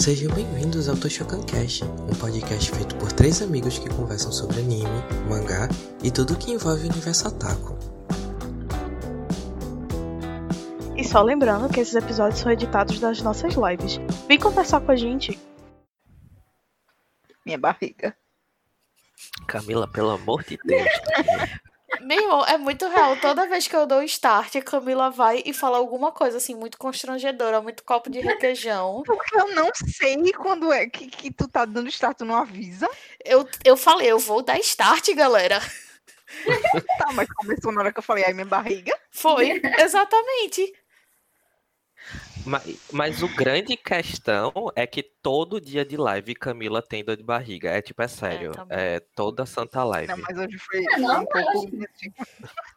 Sejam bem-vindos ao Toshokan Cast, um podcast feito por três amigos que conversam sobre anime, mangá e tudo que envolve o universo Otaku. E só lembrando que esses episódios são editados das nossas lives. Vem conversar com a gente. Minha barriga. Camila, pelo amor de Deus. Meu irmão, é muito real. Toda vez que eu dou start, a Camila vai e fala alguma coisa assim, muito constrangedora, muito copo de requeijão. Porque eu não sei quando é que, que tu tá dando start, tu não avisa. Eu, eu falei, eu vou dar start, galera. Tá, mas começou na hora que eu falei, ai, minha barriga. Foi, exatamente. Mas, mas o grande questão é que todo dia de live Camila tem dor de barriga. É tipo, é sério. também. É, toda santa live. Não, mas hoje foi, foi não, um pouco.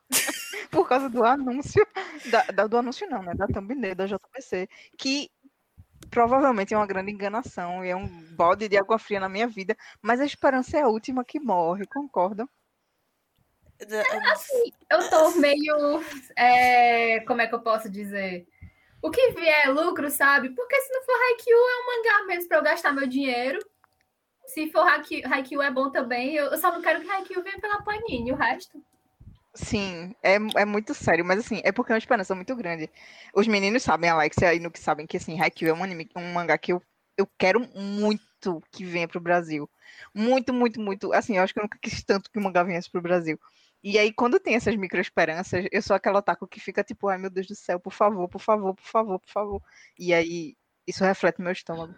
Por causa do anúncio. Da, da- do anúncio não, né? Da thumbnail da JPC. Que provavelmente é uma grande enganação. E é um bode de água fria na minha vida. Mas a esperança é a última que morre, concordam? Eu tô meio. é, como é que eu posso dizer? O que vier é lucro, sabe? Porque se não for Haikyuu, é um mangá mesmo pra eu gastar meu dinheiro. Se for Haikyuu, é bom também. Eu, só não quero que Haikyuu venha pela Panini, o resto. Sim, é, é muito sério, mas assim, é porque é uma esperança muito grande. Os meninos sabem, Alexia e que sabem que assim, Haikyuu é um anime, um mangá que eu, eu quero muito que venha pro Brasil. Muito, muito, muito. Assim, eu acho que eu nunca quis tanto que o mangá viesse pro Brasil. E aí, quando tem essas micro esperanças, eu sou aquela otaku que fica tipo, ai meu Deus do céu, por favor, por favor, por favor, por favor. E aí, isso reflete no meu estômago.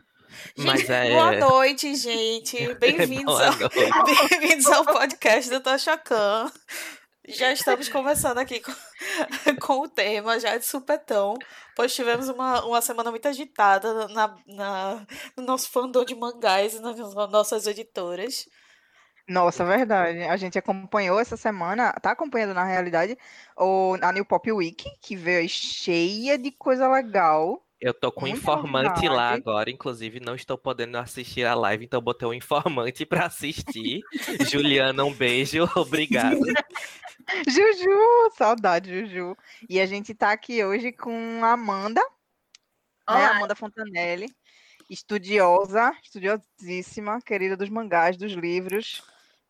Mas Gente, é. Boa noite, gente. Bem-vindos Boa ao, bem-vindos ao podcast do Toshokan. Já estamos começando aqui com, com o tema já de supetão, pois tivemos uma, uma semana muito agitada na, na, no nosso fandom de mangás e nas nossas editoras. Nossa, verdade. A gente acompanhou essa semana, tá acompanhando na realidade, o, a New Pop Week, que veio aí cheia de coisa legal. Eu tô com um informante lá novidade. agora, inclusive não estou podendo assistir a live, então botei um informante pra assistir. Juliana, um beijo, obrigado. Juju, saudade, Juju. E a gente tá aqui hoje com a Amanda, né? Amanda Fontanelli, estudiosa, estudiosíssima, querida dos mangás, dos livros,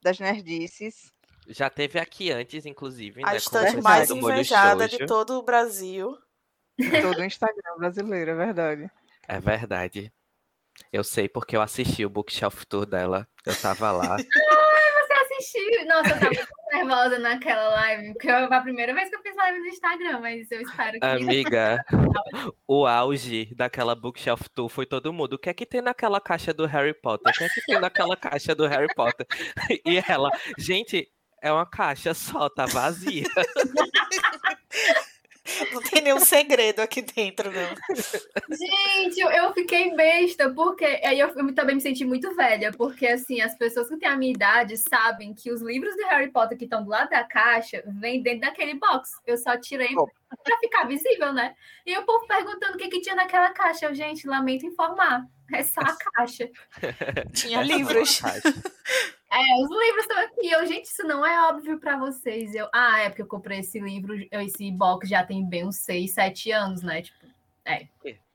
das nerdices. Já teve aqui antes, inclusive, A né? estante mais invejada de todo o Brasil. Todo o Instagram brasileiro, é verdade. É verdade. Eu sei porque eu assisti o Bookshelf Tour dela. Eu tava lá. Você assistiu? Nossa, eu tava muito nervosa naquela live, porque foi a primeira vez que eu fiz live no Instagram, mas eu espero que. Amiga, o auge daquela Bookshelf Tour foi todo mundo. O que é que tem naquela caixa do Harry Potter? O que é que tem naquela caixa do Harry Potter? E ela, gente, é uma caixa só, tá vazia. Não tem nenhum segredo aqui dentro, não. Gente, eu, eu fiquei besta, porque aí eu, eu também me senti muito velha, porque assim, as pessoas que têm a minha idade sabem que os livros de Harry Potter que estão do lado da caixa vêm dentro daquele box. Eu só tirei Oh. Pra ficar visível, né? E o povo perguntando o que, que tinha naquela caixa. Eu, gente, lamento informar. É só a caixa. Tinha Essa livros. é. É, os livros estão aqui. Eu, gente, isso não é óbvio pra vocês. Eu, ah, é porque eu comprei esse livro, esse box já tem bem uns 6, 7 anos, né? Tipo,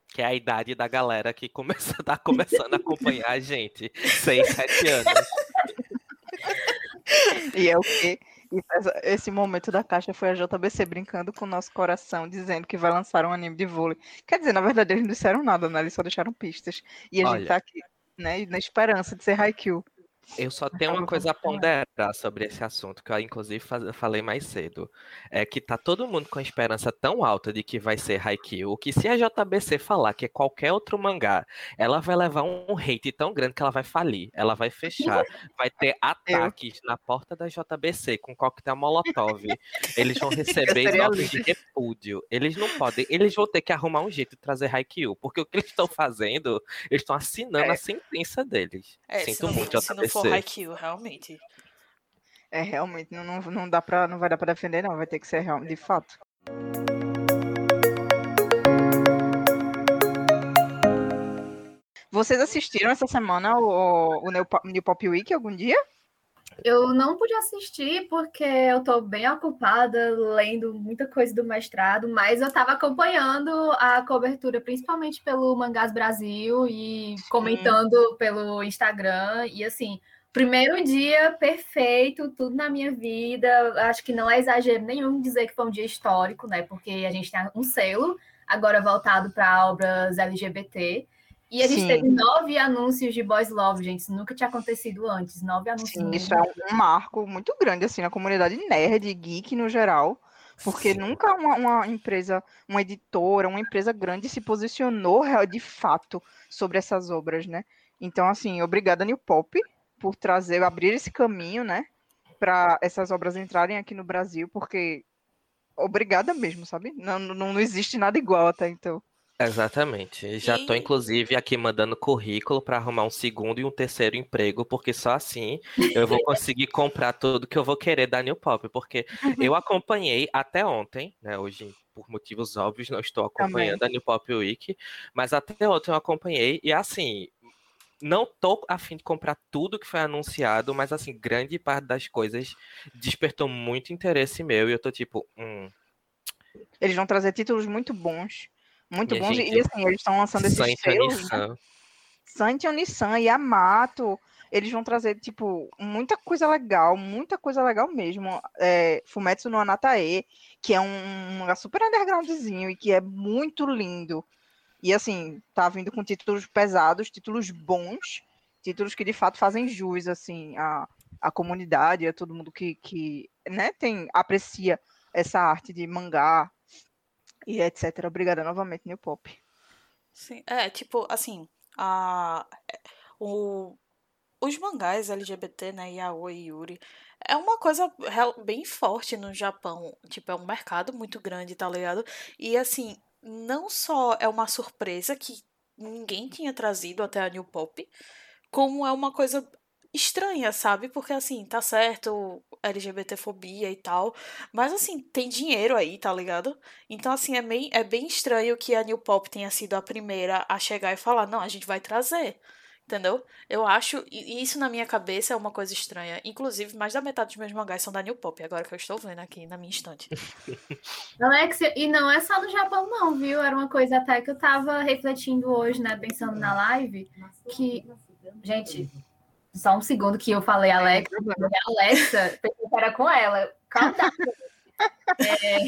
Que é a idade da galera que começa, tá começando a acompanhar a gente. 6, 7 anos. E é o quê? Esse momento da caixa foi a JBC brincando com o nosso coração, dizendo que vai lançar um anime de vôlei. Quer dizer, na verdade, eles não disseram nada, né? Eles só deixaram pistas. E a Olha. gente tá aqui, né? Na esperança de ser Haikyuu. Eu só tenho uma coisa a ponderar sobre esse assunto, que eu inclusive falei mais cedo. É que tá todo mundo com a esperança tão alta de que vai ser Haikyuu, que se a JBC falar que é qualquer outro mangá, ela vai levar um hate tão grande que ela vai falir, ela vai fechar, vai ter ataques na porta da JBC com coquetel molotov. Eles vão receber notas de repúdio. Eles não podem, eles vão ter que arrumar um jeito de trazer Haikyuu, porque o que eles estão fazendo, eles estão assinando É. a sentença deles. É, Sinto muito, JBC. For Haikyuu, realmente. É, realmente, não, não, não dá pra, não vai dar pra defender, não. Vai ter que ser real, de fato. Vocês assistiram essa semana o, o New Pop Week algum dia? Eu não pude assistir porque eu tô bem ocupada lendo muita coisa do mestrado, mas eu tava acompanhando a cobertura, principalmente pelo Mangás Brasil e comentando pelo Instagram. E assim, primeiro dia perfeito, tudo na minha vida. Acho que não é exagero nenhum dizer que foi um dia histórico, né? Porque a gente tem um selo agora voltado para obras LGBT. E a gente Sim. teve nove anúncios de Boys Love, gente. Isso nunca tinha acontecido antes. Nove anúncios. Sim, isso é um marco muito grande assim na comunidade nerd, geek no geral, porque nunca uma, uma empresa, uma editora, uma empresa grande se posicionou de fato sobre essas obras, né? Então, assim, obrigada New Pop por trazer, abrir esse caminho, né, para essas obras entrarem aqui no Brasil, porque obrigada mesmo, sabe? Não, não, não existe nada igual até então. Exatamente. Já tô, E- inclusive, aqui mandando currículo para arrumar um segundo e um terceiro emprego, porque só assim eu vou conseguir comprar tudo que eu vou querer da New Pop, porque eu acompanhei até ontem, né? Hoje, por motivos óbvios, não estou acompanhando a New Pop Week, mas até ontem eu acompanhei e assim. Não tô a fim de comprar tudo que foi anunciado, mas assim, grande parte das coisas despertou muito interesse meu e eu tô tipo, hum, Eles vão trazer títulos muito bons, muito Minha bons, gente, e assim, eles estão lançando esses Saint selos, né? Nissan. Santi Nissan, Yamato, eles vão trazer, tipo, muita coisa legal, muita coisa legal mesmo. É, Fumetsu no Anatae, que é um mangá super undergroundzinho e que é muito lindo. E, assim, tá vindo com títulos pesados, títulos bons, títulos que, de fato, fazem jus, assim, à, à comunidade, a todo mundo que, que né, tem, aprecia essa arte de mangá e etc. Obrigada novamente, New Pop. Sim, é, tipo, assim, a, o, os mangás LGBT, né, Yaoi e Yuri, é uma coisa bem forte no Japão. Tipo, é um mercado muito grande, tá ligado? E, assim, não só é uma surpresa que ninguém tinha trazido até a New Pop, como é uma coisa estranha, sabe? Porque, assim, tá certo, LGBTfobia e tal, mas, assim, tem dinheiro aí, tá ligado? Então, assim, é bem, é bem estranho que a New Pop tenha sido a primeira a chegar e falar, não, a gente vai trazer. Entendeu? Eu acho, e isso na minha cabeça é uma coisa estranha. Inclusive, mais da metade dos meus mangás são da New Pop, agora que eu estou vendo aqui na minha estante. Alexia, e não é só no Japão, não, viu? Era uma coisa até que eu tava refletindo hoje, né? Pensando na live, que. Gente, só um segundo que eu falei, Alexa. Alexa, pensei que era com ela. Calma. É,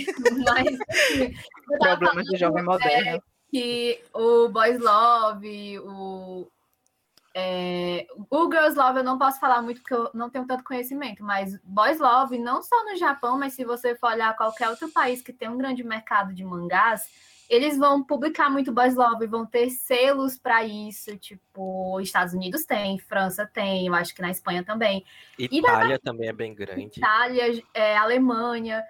mas. Problemas do jovem moderno. que o Boys Love, o. é, o Girls Love eu não posso falar muito porque eu não tenho tanto conhecimento, mas Boys Love, não só no Japão, mas se você for olhar qualquer outro país que tem um grande mercado de mangás, eles vão publicar muito Boys Love, vão ter selos para isso, tipo, Estados Unidos tem, França tem, eu acho que na Espanha também. E Itália também é bem grande. Itália, é, Alemanha.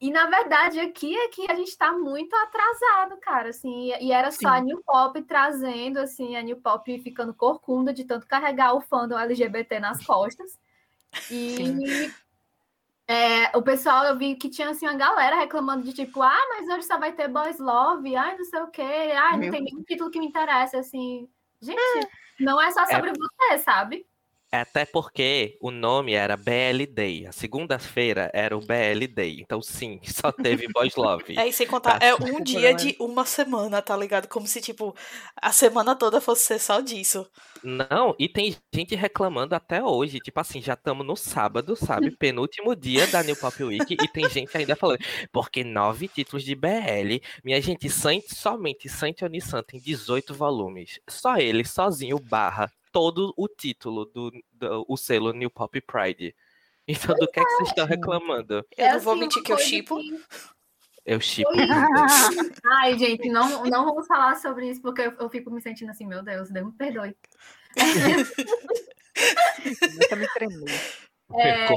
E na verdade aqui é que a gente está muito atrasado, cara, assim, e era só Sim. a New Pop trazendo, assim, a New Pop ficando corcunda de tanto carregar o fandom LGBT nas costas. E é, o pessoal, eu vi que tinha, assim, uma galera reclamando de tipo, ah, mas hoje só vai ter Boys Love, ai, não sei o quê, ai, não Meu tem nenhum título que me interessa, assim. Gente, não é só sobre você, sabe? Até porque o nome era BL Day. A segunda-feira era o BL Day. Então, sim, só teve Boys Love. É, e sem contar, Tá. é um dia de uma semana, tá ligado? Como se, tipo, a semana toda fosse ser só disso. Não, e tem gente reclamando até hoje. Tipo assim, já estamos no sábado, sabe? Penúltimo dia da New Pop Week. e tem gente ainda falando. Porque nove títulos de BL. Minha gente, Saint, somente Saint Onisan tem 18 volumes. Só ele, sozinho, barra todo o título do, do o selo New Pop Pride. Então, do que é que vocês estão reclamando? Eu não vou assim, mentir que eu chipo. Eu chipo. Ai, gente, não, não vamos falar sobre isso, porque eu, eu fico me sentindo assim, meu Deus, Deus me perdoe. Começa a me tremer. É,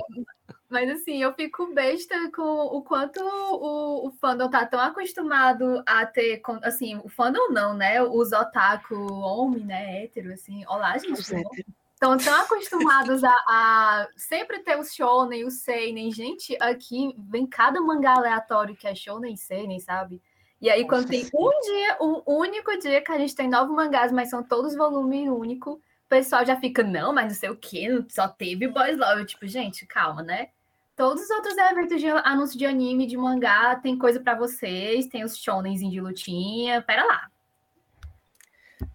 mas assim, eu fico besta com o quanto o, o fandom tá tão acostumado a ter, assim, o fandom não, né? Os otaku homem, né, hétero, assim. Olá, gente. Estão tão acostumados a, a sempre ter o shonen, o seinen. Gente, aqui vem cada mangá aleatório que é shonen e seinen, sabe? E aí, quando tem um dia, um único dia que a gente tem nove mangás, mas são todos volume único, pessoal já fica, não, mas não sei o que, só teve Boys Love. Eu, tipo, gente, calma, né? Todos os outros eventos de anúncio de anime, de mangá, tem coisa para vocês, tem os shonens de lutinha, pera lá.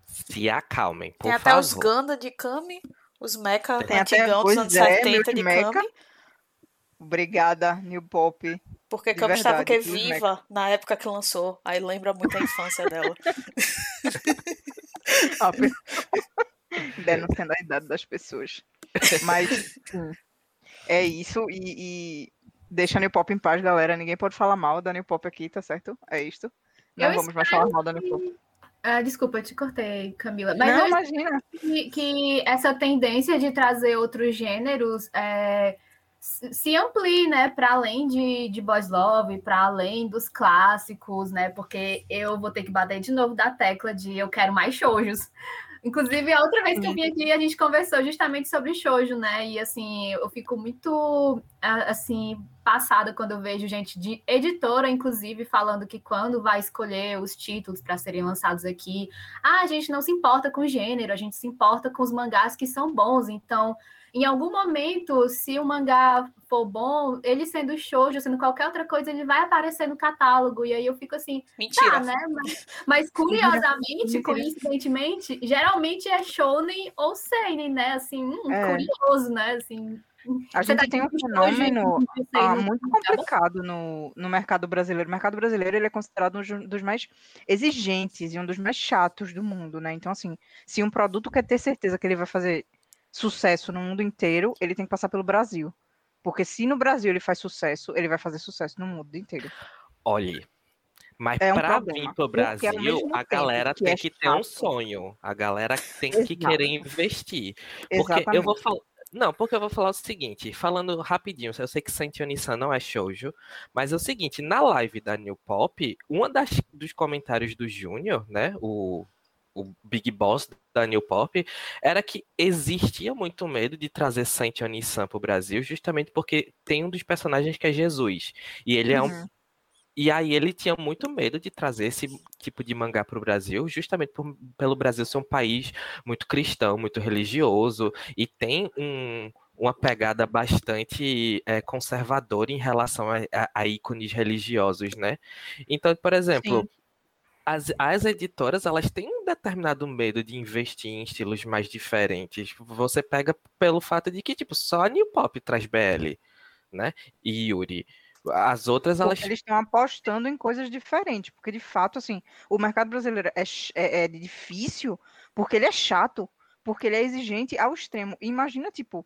Se acalmem, por Tem até favor. os Ganda de Kami, os Mecha Tem até, antigão dos anos é, 70 de Mecha. Kami. Obrigada, New Pop. Porque Kami estava tudo viva na época que lançou. Aí lembra muito a infância dela. Denunciando a idade das pessoas. Mas, sim, é isso. E, e deixa a New Pop em paz, galera. Ninguém pode falar mal da New Pop aqui, tá certo? É isto. Não Eu vamos mais falar mal da New Pop. Ah, desculpa, eu te cortei, Camila. Mas Não, eu imagina. que, que essa tendência de trazer outros gêneros é, se se amplie, né, para além de, de Boys Love, para além dos clássicos, né, porque eu vou ter que bater de novo da tecla de eu quero mais shoujos. Inclusive, a outra vez que eu vim aqui, a gente conversou justamente sobre shoujo, né, e assim, eu fico muito, assim, passada quando eu vejo gente de editora, inclusive, falando que quando vai escolher os títulos para serem lançados aqui, ah, a gente não se importa com gênero, a gente se importa com os mangás que são bons. Então, em algum momento, se o mangá for bom, ele sendo shoujo, sendo qualquer outra coisa, ele vai aparecer no catálogo. E aí eu fico assim, Mentira. tá, né? Mas, mas curiosamente, Mentira. coincidentemente, geralmente é shounen ou seinen, né? Assim, hum, É. curioso, né? Assim, A você tá gente tem um fenômeno ah, muito complicado no, no mercado brasileiro. O mercado brasileiro ele é considerado um dos mais exigentes e um dos mais chatos do mundo, né? Então, assim, se um produto quer ter certeza que ele vai fazer sucesso no mundo inteiro, ele tem que passar pelo Brasil. Porque se no Brasil ele faz sucesso, ele vai fazer sucesso no mundo inteiro. Olhe. Mas É um pra problema, vir pro Brasil, a galera que tem é que ter um sonho. A galera tem que Exato. querer investir. Porque Exatamente. eu vou falar. Não, porque eu vou falar o seguinte, falando rapidinho, eu sei que Santionisan não é shoujo, mas é o seguinte, na live da New Pop, das dos comentários do Júnior, né, o, o Big Boss da New Pop, era que existia muito medo de trazer Santionisan pro Brasil, justamente porque tem um dos personagens que é Jesus, e ele é um Uhum. e aí ele tinha muito medo de trazer esse tipo de mangá para o Brasil, justamente por- pelo Brasil ser um país muito cristão, muito religioso, e tem um- uma pegada bastante é, conservadora em relação a, a- a ícones religiosos, né? Então, por exemplo, Sim. As, as editoras elas têm um determinado medo de investir em estilos mais diferentes. Você pega pelo fato de que, tipo, só a New Pop traz BL, né? E Yuri. As outras, elas eles estão apostando em coisas diferentes, porque de fato, assim, o mercado brasileiro é, é- é difícil porque ele é chato, porque ele é exigente ao extremo. Imagina, tipo,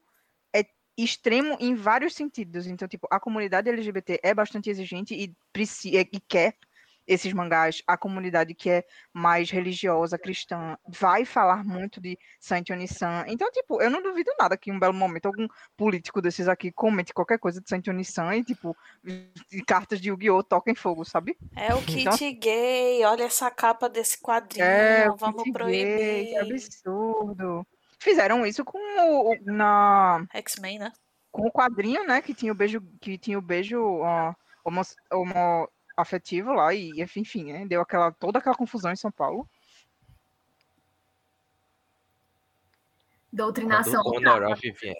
é extremo em vários sentidos. Então, tipo, a comunidade LGBT é bastante exigente e, preci- e quer esses mangás, a comunidade que é mais religiosa, cristã, vai falar muito de Saint Onisan. Então, tipo, eu não duvido nada que em um belo momento algum político desses aqui comente qualquer coisa de Saint Onisan e, tipo, e cartas de Yu-Gi-Oh! toquem fogo, sabe? É o kit Então- gay, olha essa capa desse quadrinho, É, vamos proibir. gay, que absurdo. Fizeram isso com o, o- na, X-Men, né? com o quadrinho, né? Que tinha o beijo, que tinha o beijo ó, homo, homo- afetivo lá, e enfim, né? Deu aquela, toda aquela confusão em São Paulo. Doutrinação. Quando o Honoroff vier.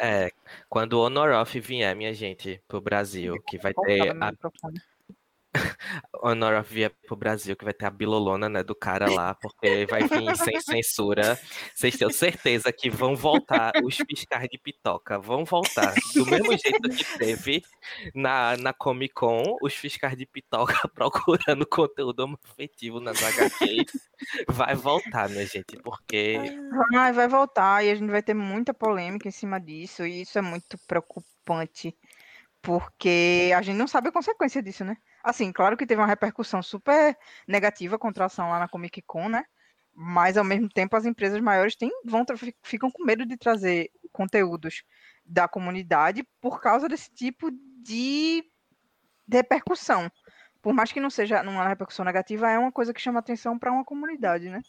É, quando o Honoroff vier, minha gente, pro Brasil, que vai ter no a microfone. Honoroff vier pro Brasil, que vai ter a bilolona, né, do cara lá, porque vai vir sem censura. Vocês têm certeza que vão voltar os fiscais de pitoca, vão voltar. Do mesmo jeito que teve na, na Comic Con, os fiscais de pitoca procurando conteúdo afetivo nas HQs. Vai voltar, minha gente, porque Vai, vai voltar e a gente vai ter muita polêmica em cima disso, e isso é muito preocupante, porque a gente não sabe a consequência disso, né? Assim, claro que teve uma repercussão super negativa contra a ação lá na Comic Con, né? Mas ao mesmo tempo as empresas maiores têm, vão, ficam com medo de trazer conteúdos da comunidade por causa desse tipo de, de repercussão. Por mais que não seja numa repercussão negativa, é uma coisa que chama atenção para uma comunidade, né?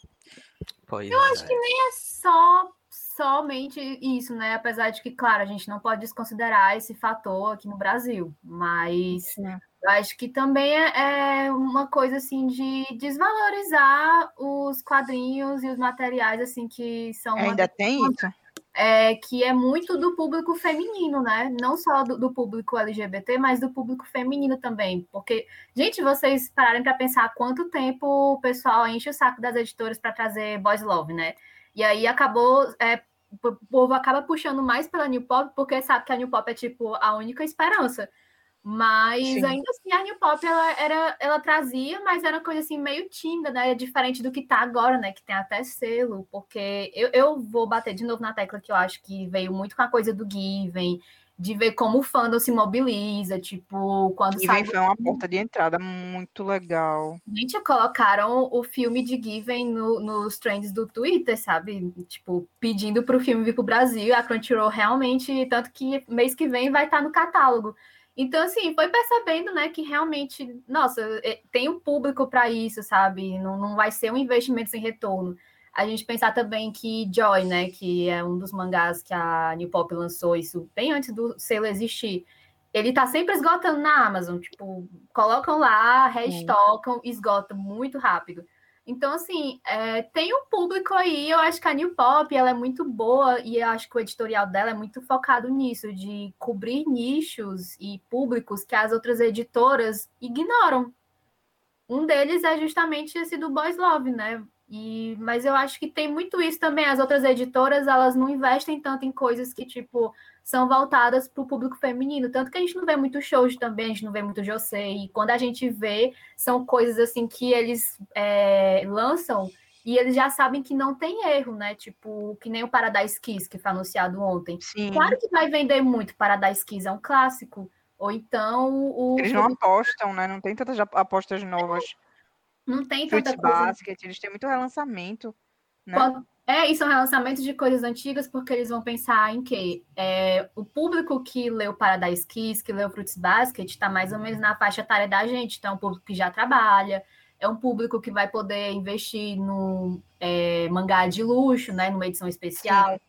pois é. É só somente isso, né? Apesar de que, claro, a gente não pode desconsiderar esse fator aqui no Brasil, mas Sim. eu acho que também é, é uma coisa assim de desvalorizar os quadrinhos e os materiais assim que são Ainda tem isso? é, que é muito do público feminino, né? Não só do, do público LGBT, mas do público feminino também. Porque, gente, vocês pararem para pensar quanto tempo o pessoal enche o saco das editoras para trazer Boys Love, né? E aí acabou. é, o povo acaba puxando mais pela New Pop, porque sabe que a New Pop é tipo a única esperança. Mas Sim. ainda assim a New Pop ela, era, ela trazia, mas era uma coisa assim meio tímida, né? É diferente do que tá agora, né? Que tem até selo, porque eu, eu vou bater de novo na tecla que eu acho que veio muito com a coisa do Given, de ver como o fandom se mobiliza, tipo, quando E sai foi uma porta de entrada muito legal. Gente, colocaram o filme de Given no- nos trends do Twitter, sabe? Tipo, pedindo para o filme vir pro Brasil. A Crunchyroll realmente, tanto que mês que vem vai estar no catálogo. Então, assim, foi percebendo, né, que realmente, nossa, é, tem um público para isso, sabe? Não, não vai ser um investimento sem retorno. A gente pensar também que Joy, né, que é um dos mangás que a New Pop lançou, isso bem antes do selo existir, ele tá sempre esgotando na Amazon, tipo, colocam lá, restocam, esgota muito rápido. Então, assim, é, tem um público aí, eu acho que a New Pop, ela é muito boa, e eu acho que o editorial dela é muito focado nisso, de cobrir nichos e públicos que as outras editoras ignoram. Um deles é justamente esse do Boys Love, né? E, mas eu acho que tem muito isso também. As outras editoras, elas não investem tanto em coisas que, tipo, são voltadas para o público feminino. Tanto que a gente não vê muito shows também, a gente não vê muito josei. E quando a gente vê, são coisas assim que eles é, lançam e eles já sabem que não tem erro, né? Tipo, que nem o Paradise Kiss, que foi anunciado ontem. Sim. Claro que vai vender muito, Paradise Kiss é um clássico. Ou então o. Eles não apostam, né? Não tem tantas apostas novas. Não tem tanta Fruits coisa. Basket, eles têm muito relançamento. Né? Pode- É, e são relançamentos de coisas antigas, porque eles vão pensar em que é, o público que leu Paradise Kiss, que leu Fruits Basket, está mais ou menos na faixa etária da gente. Então, é um público que já trabalha, é um público que vai poder investir no é, mangá de luxo, né, numa edição especial.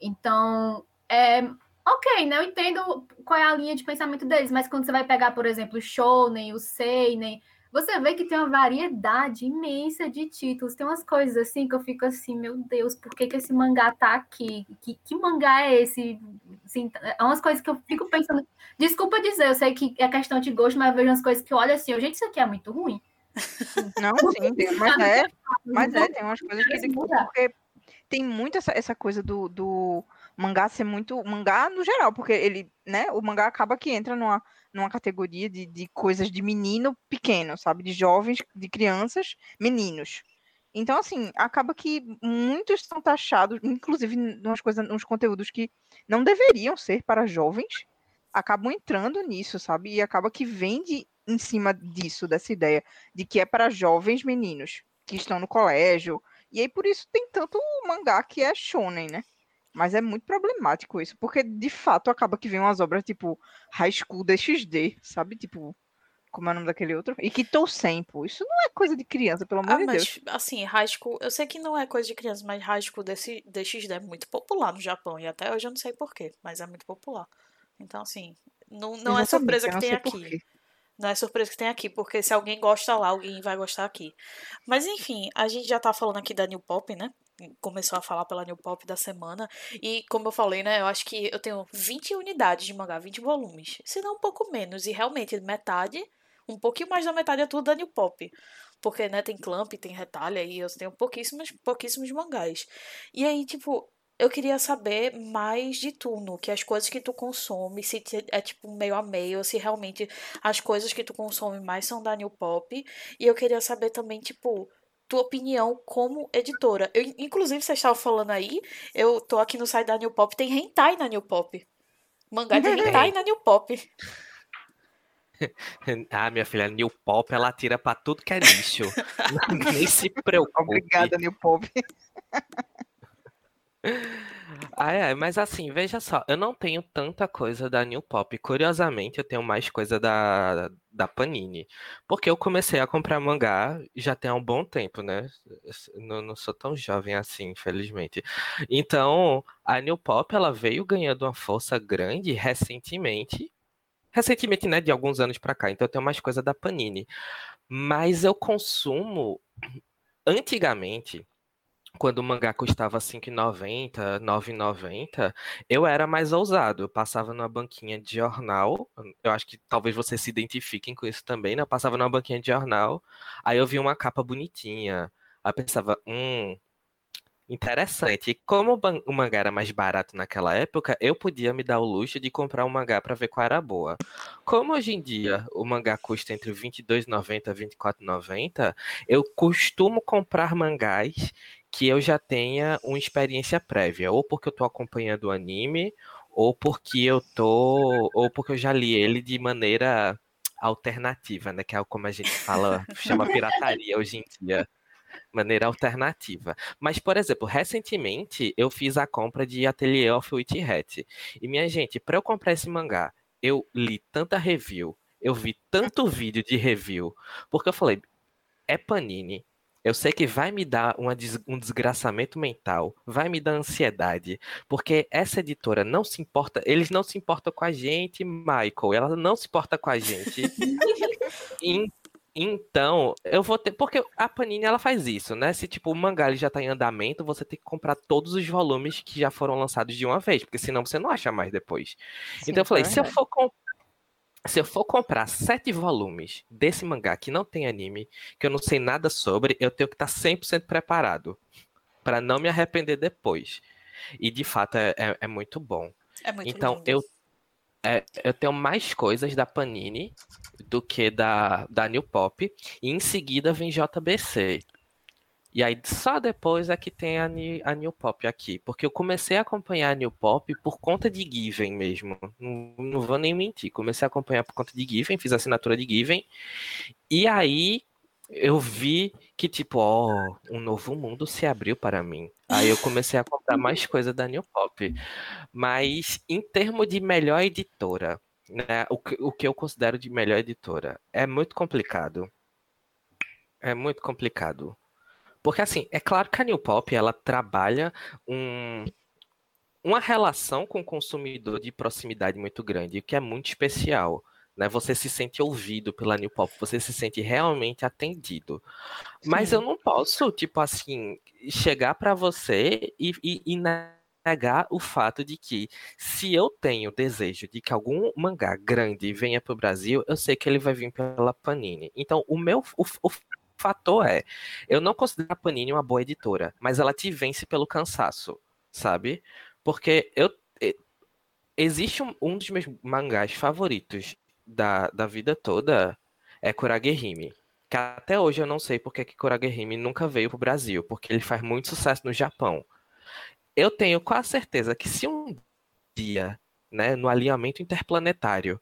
Então, é ok, né? Eu entendo qual é a linha de pensamento deles, mas quando você vai pegar, por exemplo, o Shonen, o Seinen, você vê que tem uma variedade imensa de títulos. Tem umas coisas assim que eu fico assim, meu Deus, por que, que esse mangá tá aqui? Que, que mangá é esse? Assim, é umas coisas que eu fico pensando. Desculpa dizer, eu sei que é questão de gosto, mas eu vejo umas coisas que eu olho assim, gente, isso aqui é muito ruim. Não, sim, tem, mas é, mas é, tem umas coisas que tem que mudar. porque tem muito essa, essa coisa do, do mangá ser muito mangá no geral, porque ele, né, o mangá acaba que entra numa, numa categoria de, de coisas de menino pequeno, sabe, de jovens, de crianças, meninos. Então, assim, acaba que muitos são taxados, inclusive nas coisas, nos conteúdos que não deveriam ser para jovens, acabam entrando nisso, sabe? E acaba que vende em cima disso, dessa ideia de que é para jovens meninos que estão no colégio. E aí por isso tem tanto mangá que é shonen, né? Mas é muito problemático isso, porque de fato acaba que vem umas obras tipo High School DxD, sabe? Tipo, como é o nome daquele outro? E que Tousen, pô. Isso não é coisa de criança, pelo amor Ah, de Deus. mas assim, High School, eu sei que não é coisa de criança, mas High School desse, DXD é muito popular no Japão, e até hoje eu não sei porquê, mas é muito popular. Então, assim, não, não é surpresa que tem aqui. Não é surpresa que tem aqui, porque se alguém gosta lá, alguém vai gostar aqui. Mas enfim, a gente já tá falando aqui da New Pop, né? Começou a falar pela New Pop da semana. E como eu falei, né? Eu acho que eu tenho 20 unidades de mangá, 20 volumes. Se não um pouco menos. E realmente, metade, um pouquinho mais da metade é tudo da New Pop. Porque, né, tem Clamp, tem Retalha e eu tenho pouquíssimos, pouquíssimos mangás. E aí, tipo, eu queria saber mais de tu, Nu, que as coisas que tu consome, se é tipo meio a meio, se realmente as coisas que tu consome mais são da New Pop. E eu queria saber também, tipo, tua opinião como editora. Eu, inclusive, você estava falando aí, eu tô aqui no site da New Pop, tem hentai na New Pop. Mangá de hentai na New Pop. Ah, minha filha, New Pop, ela tira pra tudo que é lixo. Nem se preocupe. Obrigada, New Pop. Ah, é, mas assim, veja só, eu não tenho tanta coisa da New Pop. Curiosamente, eu tenho mais coisa da, da Panini. Porque eu comecei a comprar mangá já tem um bom tempo, né? Não, não sou tão jovem assim, infelizmente. Então, a New Pop, ela veio ganhando uma força grande recentemente. Recentemente, né? De alguns anos pra cá. Então, eu tenho mais coisa da Panini. Mas eu consumo... Antigamente, quando o mangá custava 5,90, 9,90, eu era mais ousado. Eu passava numa banquinha de jornal. Eu acho que talvez vocês se identifiquem com isso também, né? Eu passava numa banquinha de jornal, aí eu vi uma capa bonitinha. Aí eu pensava, hum, interessante. E como o mangá era mais barato naquela época, eu podia me dar o luxo de comprar um mangá para ver qual era boa. Como hoje em dia o mangá custa entre R$ 22,90 e R$ 24,90, eu costumo comprar mangás que eu já tenha uma experiência prévia, ou porque eu tô acompanhando o anime, ou porque eu tô, ou porque eu já li ele de maneira alternativa, né, que é como a gente fala, chama pirataria hoje em dia, maneira alternativa. Mas, por exemplo, recentemente eu fiz a compra de Atelier of Witch Hat. E minha gente, para eu comprar esse mangá, eu li tanta review, eu vi tanto vídeo de review, porque eu falei, é Panini, eu sei que vai me dar des um desgraçamento mental, vai me dar ansiedade, porque essa editora não se importa, eles não se importam com a gente, Michael, ela não se importa com a gente. e, então, eu vou ter. Porque a Panini ela faz isso, né? Se tipo o mangá já tá em andamento, você tem que comprar todos os volumes que já foram lançados de uma vez, porque senão você não acha mais depois. Sim, então eu falei, é se eu for comprar se eu for comprar sete volumes desse mangá que não tem anime, que eu não sei nada sobre, eu tenho que estar 100% preparado para não me arrepender depois. E de fato é, é, é muito bom. É muito então lindo. eu é, eu tenho mais coisas da Panini do que da, da New Pop. E em seguida vem JBC. E aí só depois é que tem a, a New Pop aqui. Porque eu comecei a acompanhar a New Pop por conta de Given mesmo. Não, não vou nem mentir. Comecei a acompanhar por conta de Given, fiz assinatura de Given. E aí eu vi que, tipo, ó, um novo mundo se abriu para mim. Aí eu comecei a comprar mais coisa da New Pop. Mas em termos de melhor editora, né? O que, o que eu considero de melhor editora é muito complicado. É muito complicado. Porque, assim, é claro que a New Pop, ela trabalha um, uma relação com o consumidor de proximidade muito grande, o que é muito especial. Né? Você se sente ouvido pela New Pop, você se sente realmente atendido. Sim. Mas eu não posso, tipo assim, chegar para você e, e, e negar o fato de que se eu tenho desejo de que algum mangá grande venha para o Brasil, eu sei que ele vai vir pela Panini. Então, o meu o, o fator é, eu não considero a Panini uma boa editora, mas ela te vence pelo cansaço, sabe? Porque eu existe um, um dos meus mangás favoritos da, da vida toda é Kuragehime. Que até hoje eu não sei porque que Kuragehime nunca veio pro Brasil, porque ele faz muito sucesso no Japão. Eu tenho quase certeza que se um dia, né, no alinhamento interplanetário,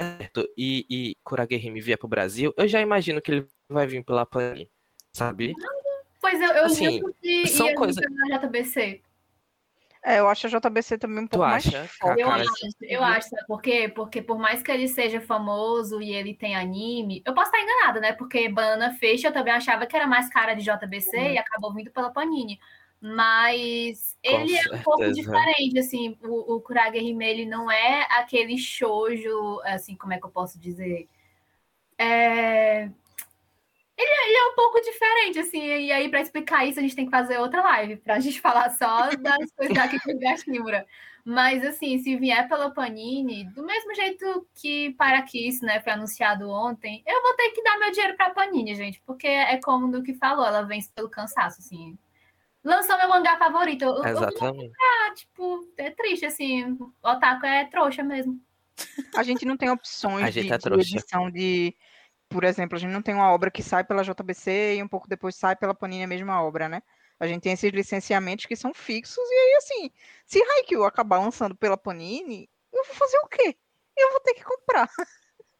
certo e, e Kuragehime vier pro Brasil, eu já imagino que ele vai vir pela Panini, sabe? Pois eu, eu assim, que são coisas... na JBC. É, eu acho a JBC também um pouco tu mais acha? forte. Eu acho, eu acho, sabe por quê? Porque por mais que ele seja famoso e ele tenha anime, eu posso estar enganada, né? Porque Banana Fish eu também achava que era mais cara de JBC Uhum. e acabou vindo pela Panini. Mas ele é um pouco diferente, assim, o, o Kurage Hime, ele não é aquele shoujo, assim, como é que eu posso dizer? É... Ele, ele é um pouco diferente, assim, e aí para explicar isso a gente tem que fazer outra live, pra gente falar só das coisas daqui com Gashimura. Mas, assim, se vier pela Panini, do mesmo jeito que Parakiss, né, foi anunciado ontem, eu vou ter que dar meu dinheiro pra Panini, gente, porque é como o que falou, ela vence pelo cansaço, assim. Lançou meu mangá favorito. Eu, eu, Exatamente. ah, tipo, é triste, assim. O Otaku é trouxa mesmo. A gente não tem opções A gente de, é de edição de. Por exemplo, a gente não tem uma obra que sai pela JBC e um pouco depois sai pela Panini a mesma obra, né? A gente tem esses licenciamentos que são fixos, e aí, assim, se Haikyuu acabar lançando pela Panini, eu vou fazer o quê? Eu vou ter que comprar.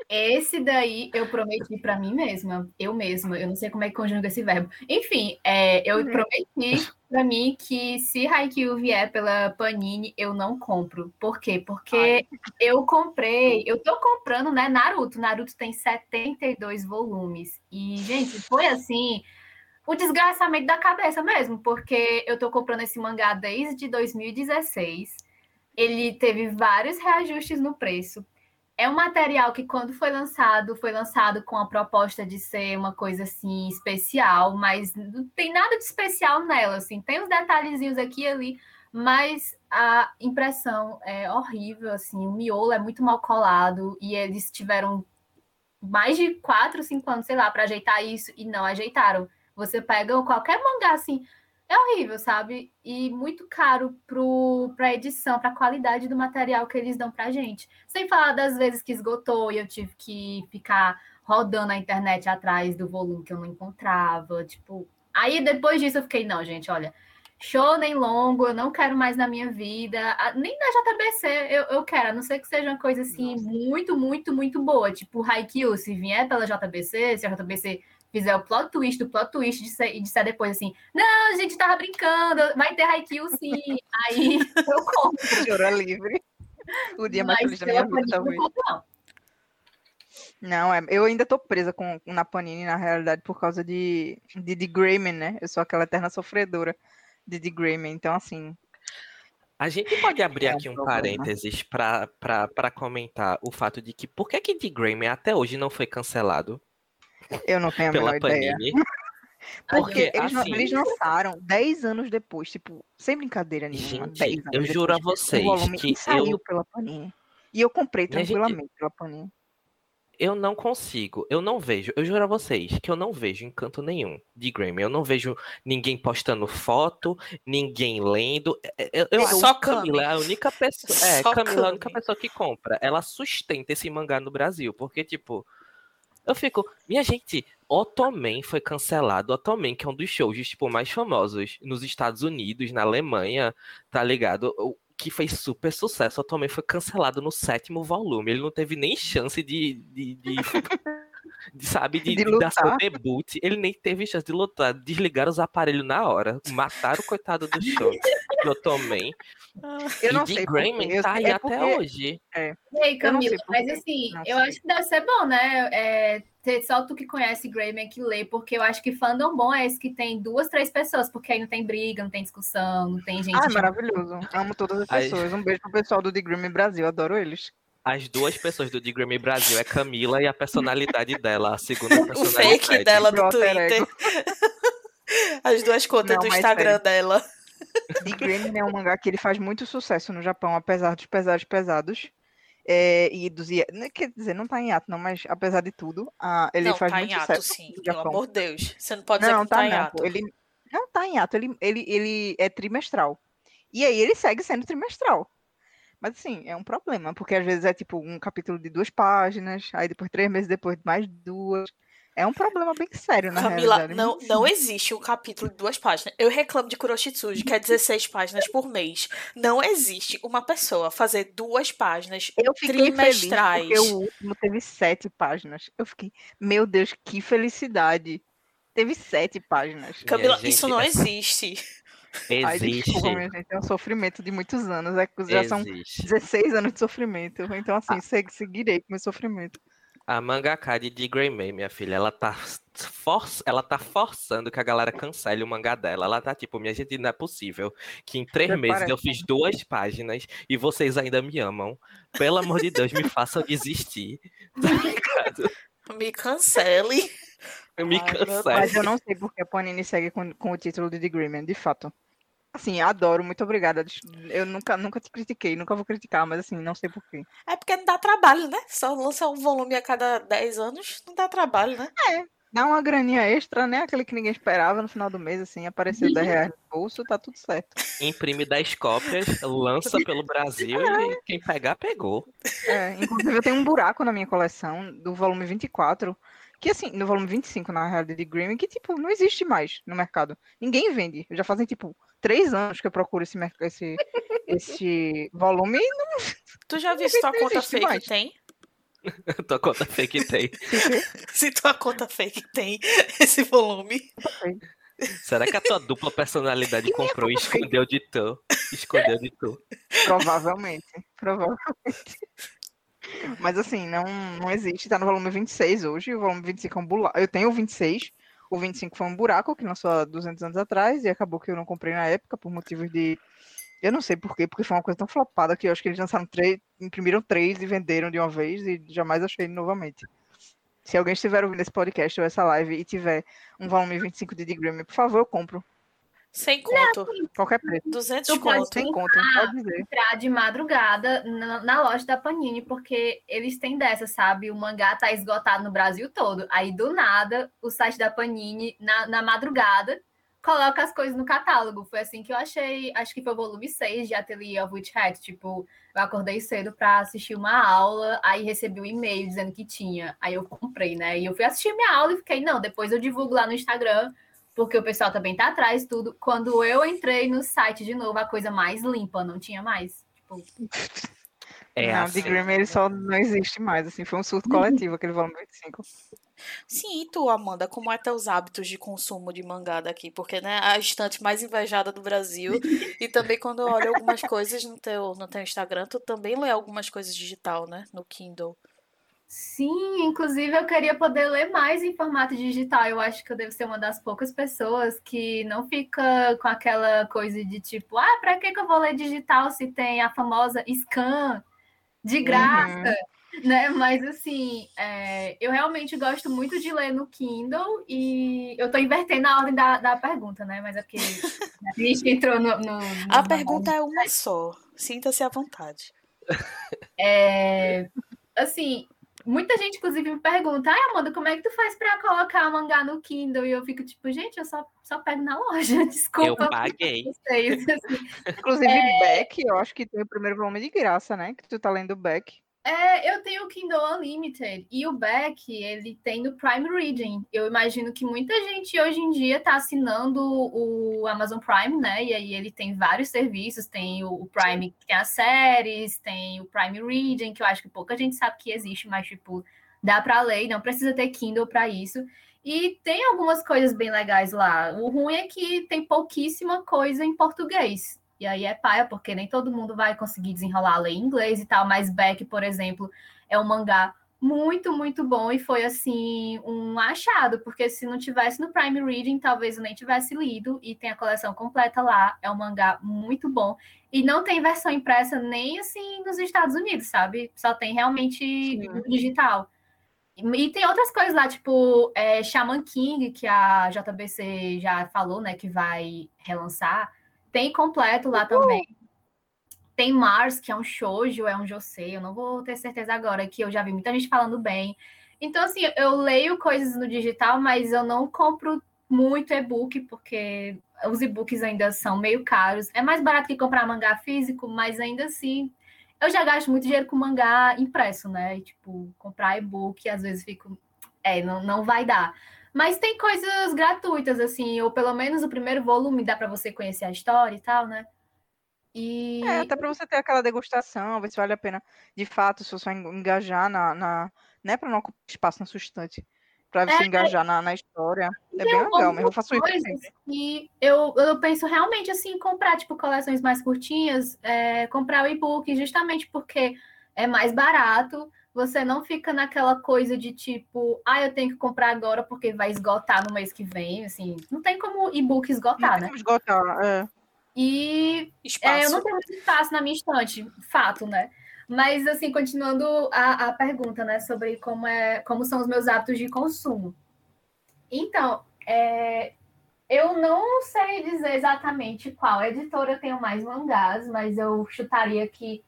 Esse daí eu prometi pra mim mesma, eu mesma, eu não sei como é que conjuga esse verbo. Enfim, é, eu Uhum. prometi pra mim que se Haikyuu vier pela Panini, eu não compro. Por quê? Porque eu comprei, eu tô comprando, né, Naruto. Naruto tem 72 volumes. E, gente, foi assim, o desgraçamento da cabeça mesmo, porque eu tô comprando esse mangá desde 2016. Ele teve vários reajustes no preço. É um material que, quando foi lançado, foi lançado com a proposta de ser uma coisa assim especial, mas não tem nada de especial nela. Assim, tem uns detalhezinhos aqui e ali, mas a impressão é horrível. Assim, o miolo é muito mal colado e eles tiveram mais de quatro, cinco anos, sei lá, para ajeitar isso e não ajeitaram. Você pega qualquer mangá assim, é horrível, sabe? E muito caro para a edição, para a qualidade do material que eles dão para gente. Sem falar das vezes que esgotou e eu tive que ficar rodando a internet atrás do volume que eu não encontrava. Tipo, aí depois disso eu fiquei, não, gente, olha, show nem longo, eu não quero mais na minha vida, nem na JBC eu, eu quero, a não ser que seja uma coisa assim Nossa. muito, muito, muito boa, tipo Haikyuu, se vier pela JBC, se a JBC fizer o plot twist do plot twist de ser, de ser depois assim, não, a gente tava brincando, vai ter Haikyuu sim. Aí eu compro. Chora livre. O dia mais feliz da minha vida, talvez. Não, não é, eu ainda tô presa com, na Panini, na realidade, por causa de, de, de Greyman, né? Eu sou aquela eterna sofredora de The Greyman, então assim... A gente pode abrir é aqui um parênteses para comentar o fato de que por que que The Greyman até hoje não foi cancelado? Eu não tenho a menor ideia. Porque eles, assim, eles lançaram 10 anos depois, tipo, sem brincadeira nenhuma. Gente, eu juro a vocês que saiu eu... pela Panini. E eu comprei tranquilamente gente... pela Panini. Eu não consigo, eu não vejo, eu juro a vocês que eu não vejo encanto nenhum de Grammy. Eu não vejo ninguém postando foto, ninguém lendo. É, é, eu, eu, só Camila é a única pessoa. É, Camila é a única pessoa que compra. Ela sustenta esse mangá no Brasil, porque, tipo, eu fico, minha gente, Ottoman foi cancelado. Ottoman, que é um dos shows tipo, mais famosos nos Estados Unidos, na Alemanha, tá ligado? Que fez super sucesso. Ottoman foi cancelado no sétimo volume. Ele não teve nem chance de, de de, sabe, de, de dar seu debut. Ele nem teve chance de lutar. Desligaram os aparelhos na hora. Mataram o coitado do show. Ottoman. Eu não e sei. Grayman tá aí é até porque... hoje. É. E aí, Camila, mas assim, não eu sei. acho que deve ser bom, né? É, ter só tu que conhece Grayman que lê, porque eu acho que fandom bom é esse que tem duas, três pessoas, porque aí não tem briga, não tem discussão, não tem gente. Ah, é maravilhoso. Amo todas as pessoas. Um beijo pro pessoal do The Grayman Brasil, adoro eles. As duas pessoas do The Grammy Brasil é Camila e a personalidade dela, a segunda personalidade. O fake dela no Twitter. As duas contas não, do Instagram sério. dela. The Grammy é um mangá que ele faz muito sucesso no Japão, apesar dos pesares pesados. É, e dos né, quer dizer, não tá em ato, não, mas apesar de tudo, ele não, faz tá muito em ato, sucesso. sim, pelo amor de Deus. Você não pode dizer não, que tá, tá em não, ato. Ele não tá em ato, ele, ele, ele é trimestral. E aí ele segue sendo trimestral. Mas assim, é um problema, porque às vezes é tipo um capítulo de duas páginas, aí depois, três meses depois, mais duas. É um problema bem sério, na Camila, realidade. não, não existe um capítulo de duas páginas. Eu reclamo de Kuroshitsuji, que é 16 páginas por mês. Não existe uma pessoa fazer duas páginas eu fiquei trimestrais. Feliz porque o último teve sete páginas. Eu fiquei, meu Deus, que felicidade. Teve sete páginas. Camila, gente, isso não existe. Existe. Ai, desculpa, minha gente, é um sofrimento de muitos anos. É, já Existe. são 16 anos de sofrimento. Então, assim, ah. seguirei com meu sofrimento. A mangaka de Grey May, minha filha, ela tá, for... ela tá forçando que a galera cancele o mangá dela. Ela tá tipo, minha gente, não é possível que em três meses eu fiz duas páginas e vocês ainda me amam. Pelo amor de Deus, me façam desistir. Tá ligado? Me cancele. Me cancele. Mas eu não sei porque a Panini segue com, com o título de The Greyman, de fato. Assim, adoro, muito obrigada. Eu nunca, nunca te critiquei, nunca vou criticar, mas assim, não sei porquê. É porque não dá trabalho, né? Só lança um volume a cada 10 anos, não dá trabalho, né? É, dá uma graninha extra, né? Aquele que ninguém esperava no final do mês, assim, apareceu 10 reais no bolso, tá tudo certo. Imprime 10 cópias, lança pelo Brasil é. e quem pegar, pegou. É, inclusive eu tenho um buraco na minha coleção do volume 24 que assim, no volume 25, na realidade, de Grimm, que, tipo, não existe mais no mercado. Ninguém vende. Já fazem, tipo, três anos que eu procuro esse, esse, esse volume e não. Tu já viu se tua conta fake mais. tem? tua conta fake tem. se tua conta fake tem esse volume. Será que a tua dupla personalidade comprou e escondeu de tu? Escondeu de tu. Provavelmente. Provavelmente. Mas assim, não, não existe. Tá no volume 26 hoje. O volume 25 é um buraco. Eu tenho o 26. O 25 foi um buraco que lançou há 200 anos atrás. E acabou que eu não comprei na época por motivos de. Eu não sei porquê, porque foi uma coisa tão flopada que eu acho que eles lançaram três, imprimiram três e venderam de uma vez e jamais achei novamente. Se alguém estiver ouvindo esse podcast ou essa live e tiver um volume 25 de Dick Graham, por favor, eu compro. Sem conto. Qualquer preço. 200 Tu conto. Sem conto, pode dizer. entrar de madrugada na, na loja da Panini, porque eles têm dessa, sabe? O mangá tá esgotado no Brasil todo. Aí, do nada, o site da Panini, na, na madrugada, coloca as coisas no catálogo. Foi assim que eu achei, acho que foi o volume 6 de Atelier of Witch Hat. Tipo, eu acordei cedo para assistir uma aula, aí recebi um e-mail dizendo que tinha. Aí eu comprei, né? E eu fui assistir minha aula e fiquei, não, depois eu divulgo lá no Instagram, porque o pessoal também tá atrás, tudo. Quando eu entrei no site de novo, a coisa mais limpa, não tinha mais. Tipo, É não, assim. Dick Graham, ele só não existe mais, assim, foi um surto coletivo aquele volume 25. Sim, e tu, Amanda, como é teus hábitos de consumo de mangá daqui? Porque, né, a estante mais invejada do Brasil. e também quando eu olho algumas coisas no teu, no teu Instagram, tu também lê algumas coisas digital, né? No Kindle. Sim, inclusive eu queria poder ler mais em formato digital. Eu acho que eu devo ser uma das poucas pessoas que não fica com aquela coisa de tipo, ah, para que que eu vou ler digital se tem a famosa scan de graça, né? Mas assim, é, eu realmente gosto muito de ler no Kindle e eu tô invertendo a ordem da, da pergunta, né? Mas é porque a gente entrou no. no- A no- pergunta é uma só. Sinta-se à vontade. É, assim, muita gente, inclusive, me pergunta: ai, Amanda, como é que tu faz pra colocar mangá no Kindle? E eu fico tipo, gente, eu só, só pego na loja, Eu desculpa. paguei. vocês. Assim, Inclusive, É. Beck, eu acho que tem o primeiro volume de graça, né? Que tu tá lendo Beck. É, eu tenho o Kindle Unlimited e o Beck, ele tem no Prime Reading. Eu imagino que muita gente hoje em dia está assinando o Amazon Prime, né? E aí ele tem vários serviços, tem o o Prime que tem as séries, tem o Prime Reading, que eu acho que pouca gente sabe que existe, mas tipo, dá para ler, não precisa ter Kindle para isso. E tem algumas coisas bem legais lá. O ruim é que tem pouquíssima coisa em português. E aí é paia, porque nem todo mundo vai conseguir desenrolar a ler em inglês e tal, mas Beck, por exemplo, é um mangá muito, muito bom e foi assim um achado, porque se não tivesse no Prime Reading, talvez eu nem tivesse lido e tem a coleção completa lá. É um mangá muito bom e não tem versão impressa nem assim nos Estados Unidos, sabe? Só tem realmente no digital. E e tem outras coisas lá, tipo é, Shaman King, que a JBC já falou, né, que vai relançar. Tem completo lá também. Tem Mars, que é um shoujo, é um josei, eu não vou ter certeza agora, que eu já vi muita gente falando bem. Então, assim, eu leio coisas no digital, mas eu não compro muito e-book, porque os e-books ainda são meio caros. É mais barato que comprar mangá físico, mas ainda assim, eu já gasto muito dinheiro com mangá impresso, né? Tipo, comprar e-book, às vezes fico. É, não, não vai dar. Mas tem coisas gratuitas, assim, ou pelo menos o primeiro volume dá para você conhecer a história e tal, né? E É, até pra você ter aquela degustação, ver se vale a pena, de fato, se você engajar na, na né, pra não ocupar espaço na sua estante, pra você É. engajar na, na história. É bem legal, algumas mas eu faço isso que eu, eu penso realmente assim, em comprar, tipo, coleções mais curtinhas, é, comprar o e-book, justamente porque é mais barato, você não fica naquela coisa de tipo, ah, eu tenho que comprar agora porque vai esgotar no mês que vem, assim, não tem como e-book Não esgotar, tem né? como esgotar, é. E. É, eu não tenho muito espaço na minha estante, fato, né? Mas, assim, continuando a, a pergunta, né, sobre como, é, como são os meus hábitos de consumo. Então, é, eu não sei dizer exatamente qual editora eu tenho mais mangás, mas eu chutaria que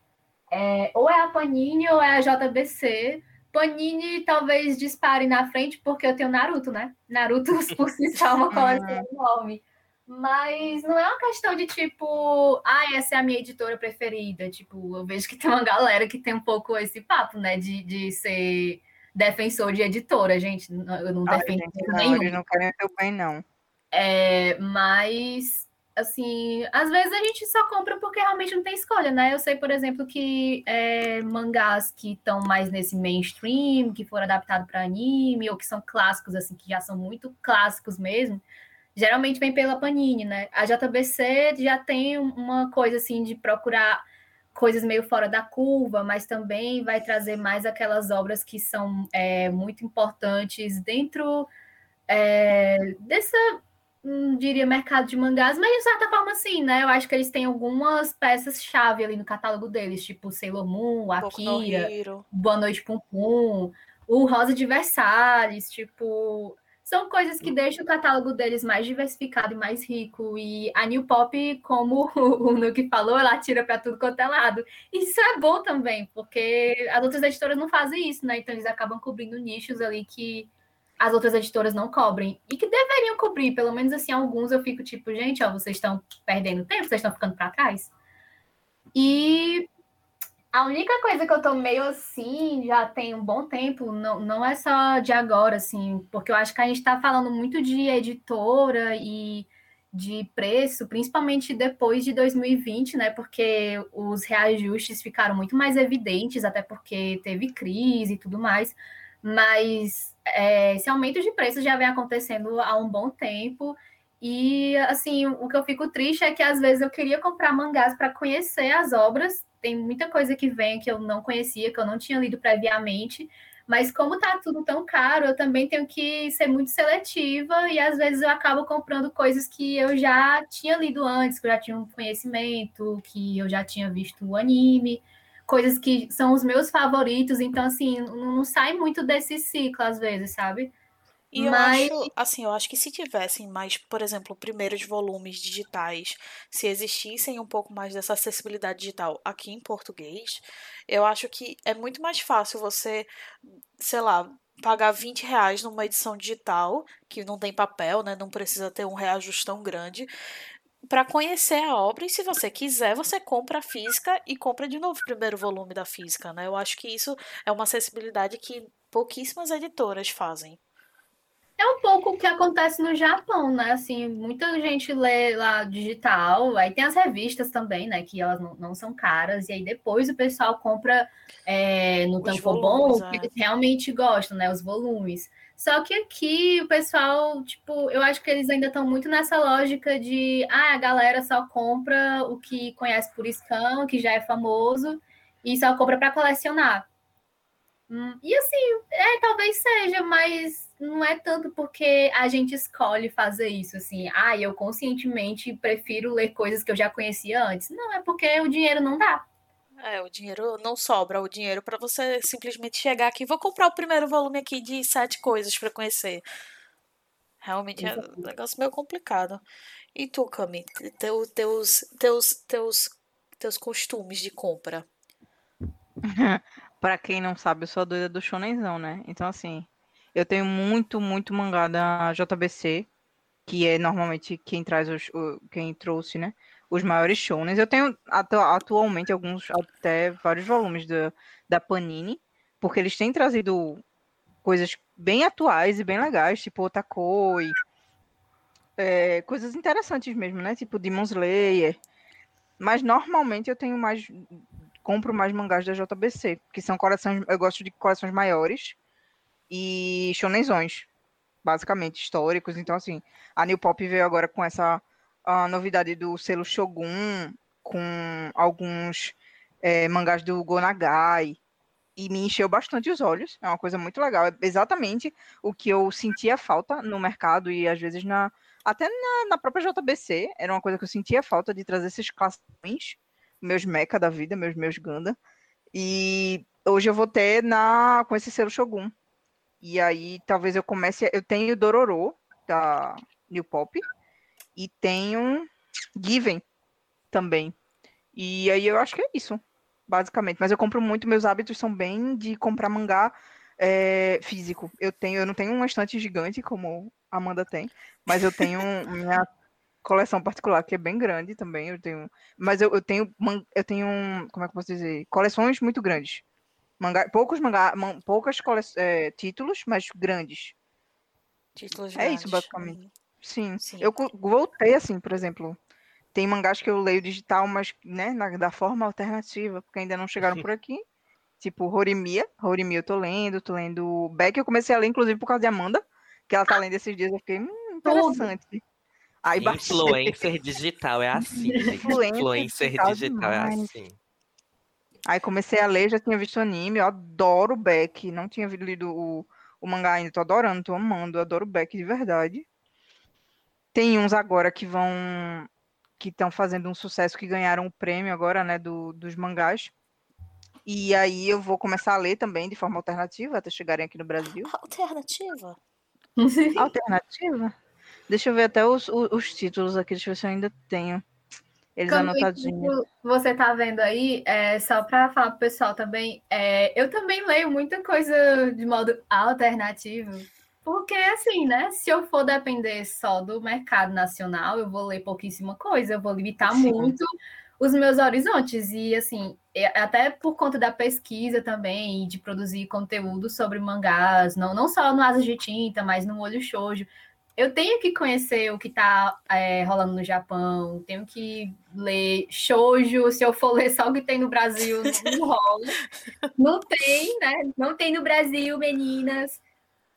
é, ou é a Panini ou é a JBC. Panini talvez dispare na frente, porque eu tenho Naruto, né? Naruto, por si só, é uma coleção enorme. Mas não é uma questão de tipo, ah, essa é a minha editora preferida. Tipo, eu vejo que tem uma galera que tem um pouco esse papo, né? De, de ser defensor de editora, gente. Eu não Ai, defendo gente, não, nenhum. eles não querem teu bem, não. É, mas, assim, às vezes a gente só compra porque realmente não tem escolha, né? Eu sei, por exemplo, que é, mangás que estão mais nesse mainstream, que foram adaptados para anime, ou que são clássicos, assim, que já são muito clássicos mesmo, geralmente vem pela Panini, né? A JBC já tem uma coisa assim de procurar coisas meio fora da curva, mas também vai trazer mais aquelas obras que são é, muito importantes dentro é, dessa, não diria mercado de mangás, mas de certa forma sim, né? Eu acho que eles têm algumas peças-chave ali no catálogo deles, tipo Sailor Moon, Akira, Boa Noite Pum Pum, o Rosa de Versalhes, tipo são coisas que deixam o catálogo deles mais diversificado e mais rico. E a New Pop, como o Nuke falou, ela tira para tudo quanto é lado. Isso é bom também, porque as outras editoras não fazem isso, né? Então eles acabam cobrindo nichos ali que as outras editoras não cobrem. E que deveriam cobrir, pelo menos assim, alguns eu fico tipo, gente, ó, vocês estão perdendo tempo, vocês estão ficando para trás. E a única coisa que eu tô meio assim, já tem um bom tempo, não, não é só de agora, assim, porque eu acho que a gente tá falando muito de editora e de preço, principalmente depois de 2020, né? Porque os reajustes ficaram muito mais evidentes, até porque teve crise e tudo mais. Mas é, esse aumento de preço já vem acontecendo há um bom tempo. E assim, o que eu fico triste é que às vezes eu queria comprar mangás para conhecer as obras tem muita coisa que vem que eu não conhecia, que eu não tinha lido previamente. Mas como tá tudo tão caro, eu também tenho que ser muito seletiva e às vezes eu acabo comprando coisas que eu já tinha lido antes, que eu já tinha um conhecimento, que eu já tinha visto o anime, coisas que são os meus favoritos, então assim, não, não sai muito desse ciclo às vezes, sabe? E Mas... eu acho, assim, eu acho que se tivessem mais, por exemplo, primeiros volumes digitais, se existissem um pouco mais dessa acessibilidade digital aqui em português, eu acho que é muito mais fácil você, sei lá, pagar 20 reais numa edição digital, que não tem papel, né? Não precisa ter um reajuste tão grande, para conhecer a obra. E se você quiser, você compra a física e compra de novo o primeiro volume da física, né? Eu acho que isso é uma acessibilidade que pouquíssimas editoras fazem. É um pouco o que acontece no Japão, né? Assim, muita gente lê lá digital, aí tem as revistas também, né? Que elas não, não são caras, e aí depois o pessoal compra é, no Tankobon, é. que eles realmente gostam, né? Os volumes. Só que aqui o pessoal, tipo, eu acho que eles ainda estão muito nessa lógica de ah, a galera só compra o que conhece por scan, que já é famoso, e só compra para colecionar. Hum, e assim, é, talvez seja, mas não é tanto porque a gente escolhe fazer isso, assim, ah, eu conscientemente prefiro ler coisas que eu já conhecia antes. Não, é porque o dinheiro não dá. É, o dinheiro não sobra, o dinheiro para você simplesmente chegar aqui, vou comprar o primeiro volume aqui de sete coisas para conhecer. Realmente é um negócio meio complicado. E tu, Cami, teu, teus, teus, teus, teus costumes de compra? para quem não sabe, eu sou a doida do shonenzão, né? Então, assim, eu tenho muito, muito mangá da JBC, que é normalmente quem traz os, o, quem trouxe, né? Os maiores shonens. Eu tenho atu atualmente alguns, até vários volumes da, da Panini, porque eles têm trazido coisas bem atuais e bem legais, tipo Otakoi, é, coisas interessantes mesmo, né? Tipo Demon Slayer. Mas normalmente eu tenho mais. Compro mais mangás da JBC, que são coleções. Eu gosto de coleções maiores e shonenzões, basicamente, históricos. Então, assim, a New Pop veio agora com essa novidade do selo Shogun, com alguns é, mangás do Gonagai, e me encheu bastante os olhos. É uma coisa muito legal. É exatamente o que eu sentia falta no mercado e às vezes na até na, na própria JBC. Era uma coisa que eu sentia falta de trazer esses classões, meus mecha da vida, meus meus Ganda. E hoje eu vou ter na com esse selo Shogun. E aí talvez eu comece. Eu tenho Dororo, da New Pop, e tenho Given também. E aí eu acho que é isso, basicamente. Mas eu compro muito, meus hábitos são bem de comprar mangá é, físico. Eu tenho, eu não tenho uma estante gigante como a Amanda tem, mas eu tenho minha coleção particular que é bem grande também. Eu tenho, mas eu, eu tenho, eu tenho, como é que eu posso dizer, coleções muito grandes. Mangá, poucos mangá, man, poucas é, títulos, mas grandes. Títulos é grandes. isso, basicamente. Sim. Sim. Eu voltei, assim, por exemplo. Tem mangás que eu leio digital, mas né, na, da forma alternativa, porque ainda não chegaram por aqui. Tipo, Horimia. Horimia eu tô lendo, tô lendo Beck. Eu comecei a ler, inclusive, por causa de Amanda, que ela tá lendo esses dias. Eu fiquei, hum, interessante. Aí baixei. Influencer digital é assim. gente. Influencer Influencer digital digital é assim. Aí comecei a ler, já tinha visto anime, eu adoro Beck, não tinha lido o, o mangá ainda, tô adorando, tô amando, adoro Beck de verdade. Tem uns agora que vão, que estão fazendo um sucesso, que ganharam o prêmio agora, né, do, dos mangás. E aí eu vou começar a ler também de forma alternativa, até chegarem aqui no Brasil. Alternativa. Alternativa? Deixa eu ver até os, os, os títulos aqui, deixa eu ver se eu ainda tenho eles Como anotadinhos. você tá vendo aí, é, só para falar pro pessoal também, é, eu também leio muita coisa de modo alternativo, porque assim, né? Se eu for depender só do mercado nacional, eu vou ler pouquíssima coisa, eu vou limitar Sim. muito os meus horizontes. E assim, é- até por conta da pesquisa também, de produzir conteúdo sobre mangás, não, não só no Asas de Tinta, mas no Olho Shoujo. Eu tenho que conhecer o que está rolando no Japão, tenho que ler shoujo, se eu for ler só o que tem no Brasil, não rola. Não tem, né? Não tem no Brasil, meninas.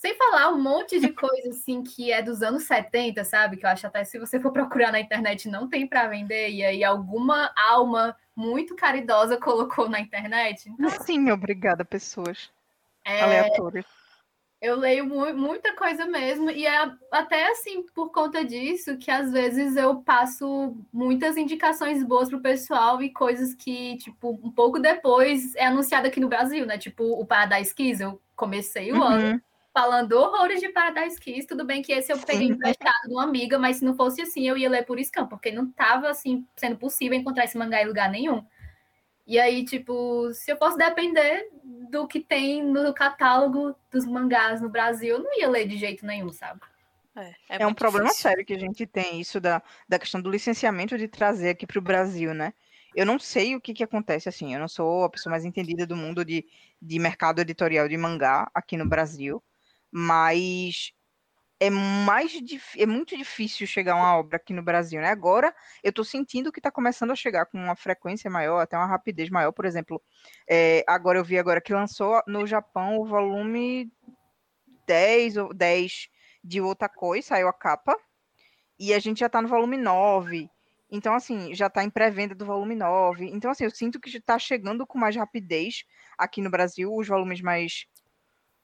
Sem falar um monte de coisa assim que é dos anos 70, sabe? Que eu acho até se você for procurar na internet não tem para vender, e aí alguma alma muito caridosa colocou na internet. Então, Sim, obrigada, pessoas é, aleatórias. eu leio mu- muita coisa mesmo, e é até assim, por conta disso, que às vezes eu passo muitas indicações boas pro pessoal e coisas que, tipo, um pouco depois é anunciado aqui no Brasil, né? Tipo, o Paradise Kiss, eu comecei o ano Uhum. Falando horrores de Paradise Kiss. Tudo bem que esse eu peguei emprestado de uma amiga, mas se não fosse assim, eu ia ler por scan, porque não tava, assim, sendo possível encontrar esse mangá em lugar nenhum. E aí, tipo, se eu fosse depender do que tem no catálogo dos mangás no Brasil, eu não ia ler de jeito nenhum, sabe? É, É um muito problema difícil. sério que a gente tem, isso da, da questão do licenciamento de trazer aqui para o Brasil, né? Eu não sei o que, que acontece, assim, eu não sou a pessoa mais entendida do mundo de, de mercado editorial de mangá aqui no Brasil, mas é mais é muito difícil chegar uma obra aqui no Brasil, né? Agora eu estou sentindo que está começando a chegar com uma frequência maior, até uma rapidez maior, por exemplo, é, agora eu vi agora que lançou no Japão o volume 10 ou 10 de Otakoi, saiu a capa, e a gente já tá no volume 9. Então, assim, já tá em pré-venda do volume 9. Então, assim, eu sinto que está chegando com mais rapidez aqui no Brasil, os volumes mais,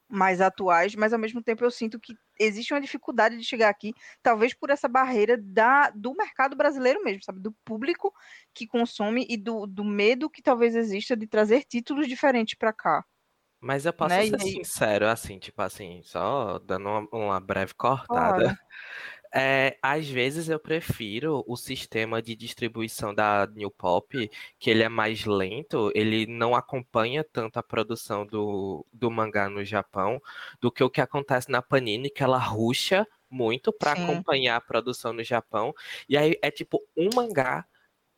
mais atuais, mas ao mesmo tempo eu sinto que existe uma dificuldade de chegar aqui, talvez por essa barreira da, do mercado brasileiro mesmo, sabe? Do público que consome e do, do medo que talvez exista de trazer títulos diferentes para cá. Mas eu posso Né, e ser aí- sincero, assim, tipo assim, só dando uma, uma breve cortada. Claro. É, às vezes eu prefiro o sistema de distribuição da New Pop, que ele é mais lento, ele não acompanha tanto a produção do, do mangá no Japão, do que o que acontece na Panini, que ela ruxa muito para acompanhar a produção no Japão. E aí é tipo um mangá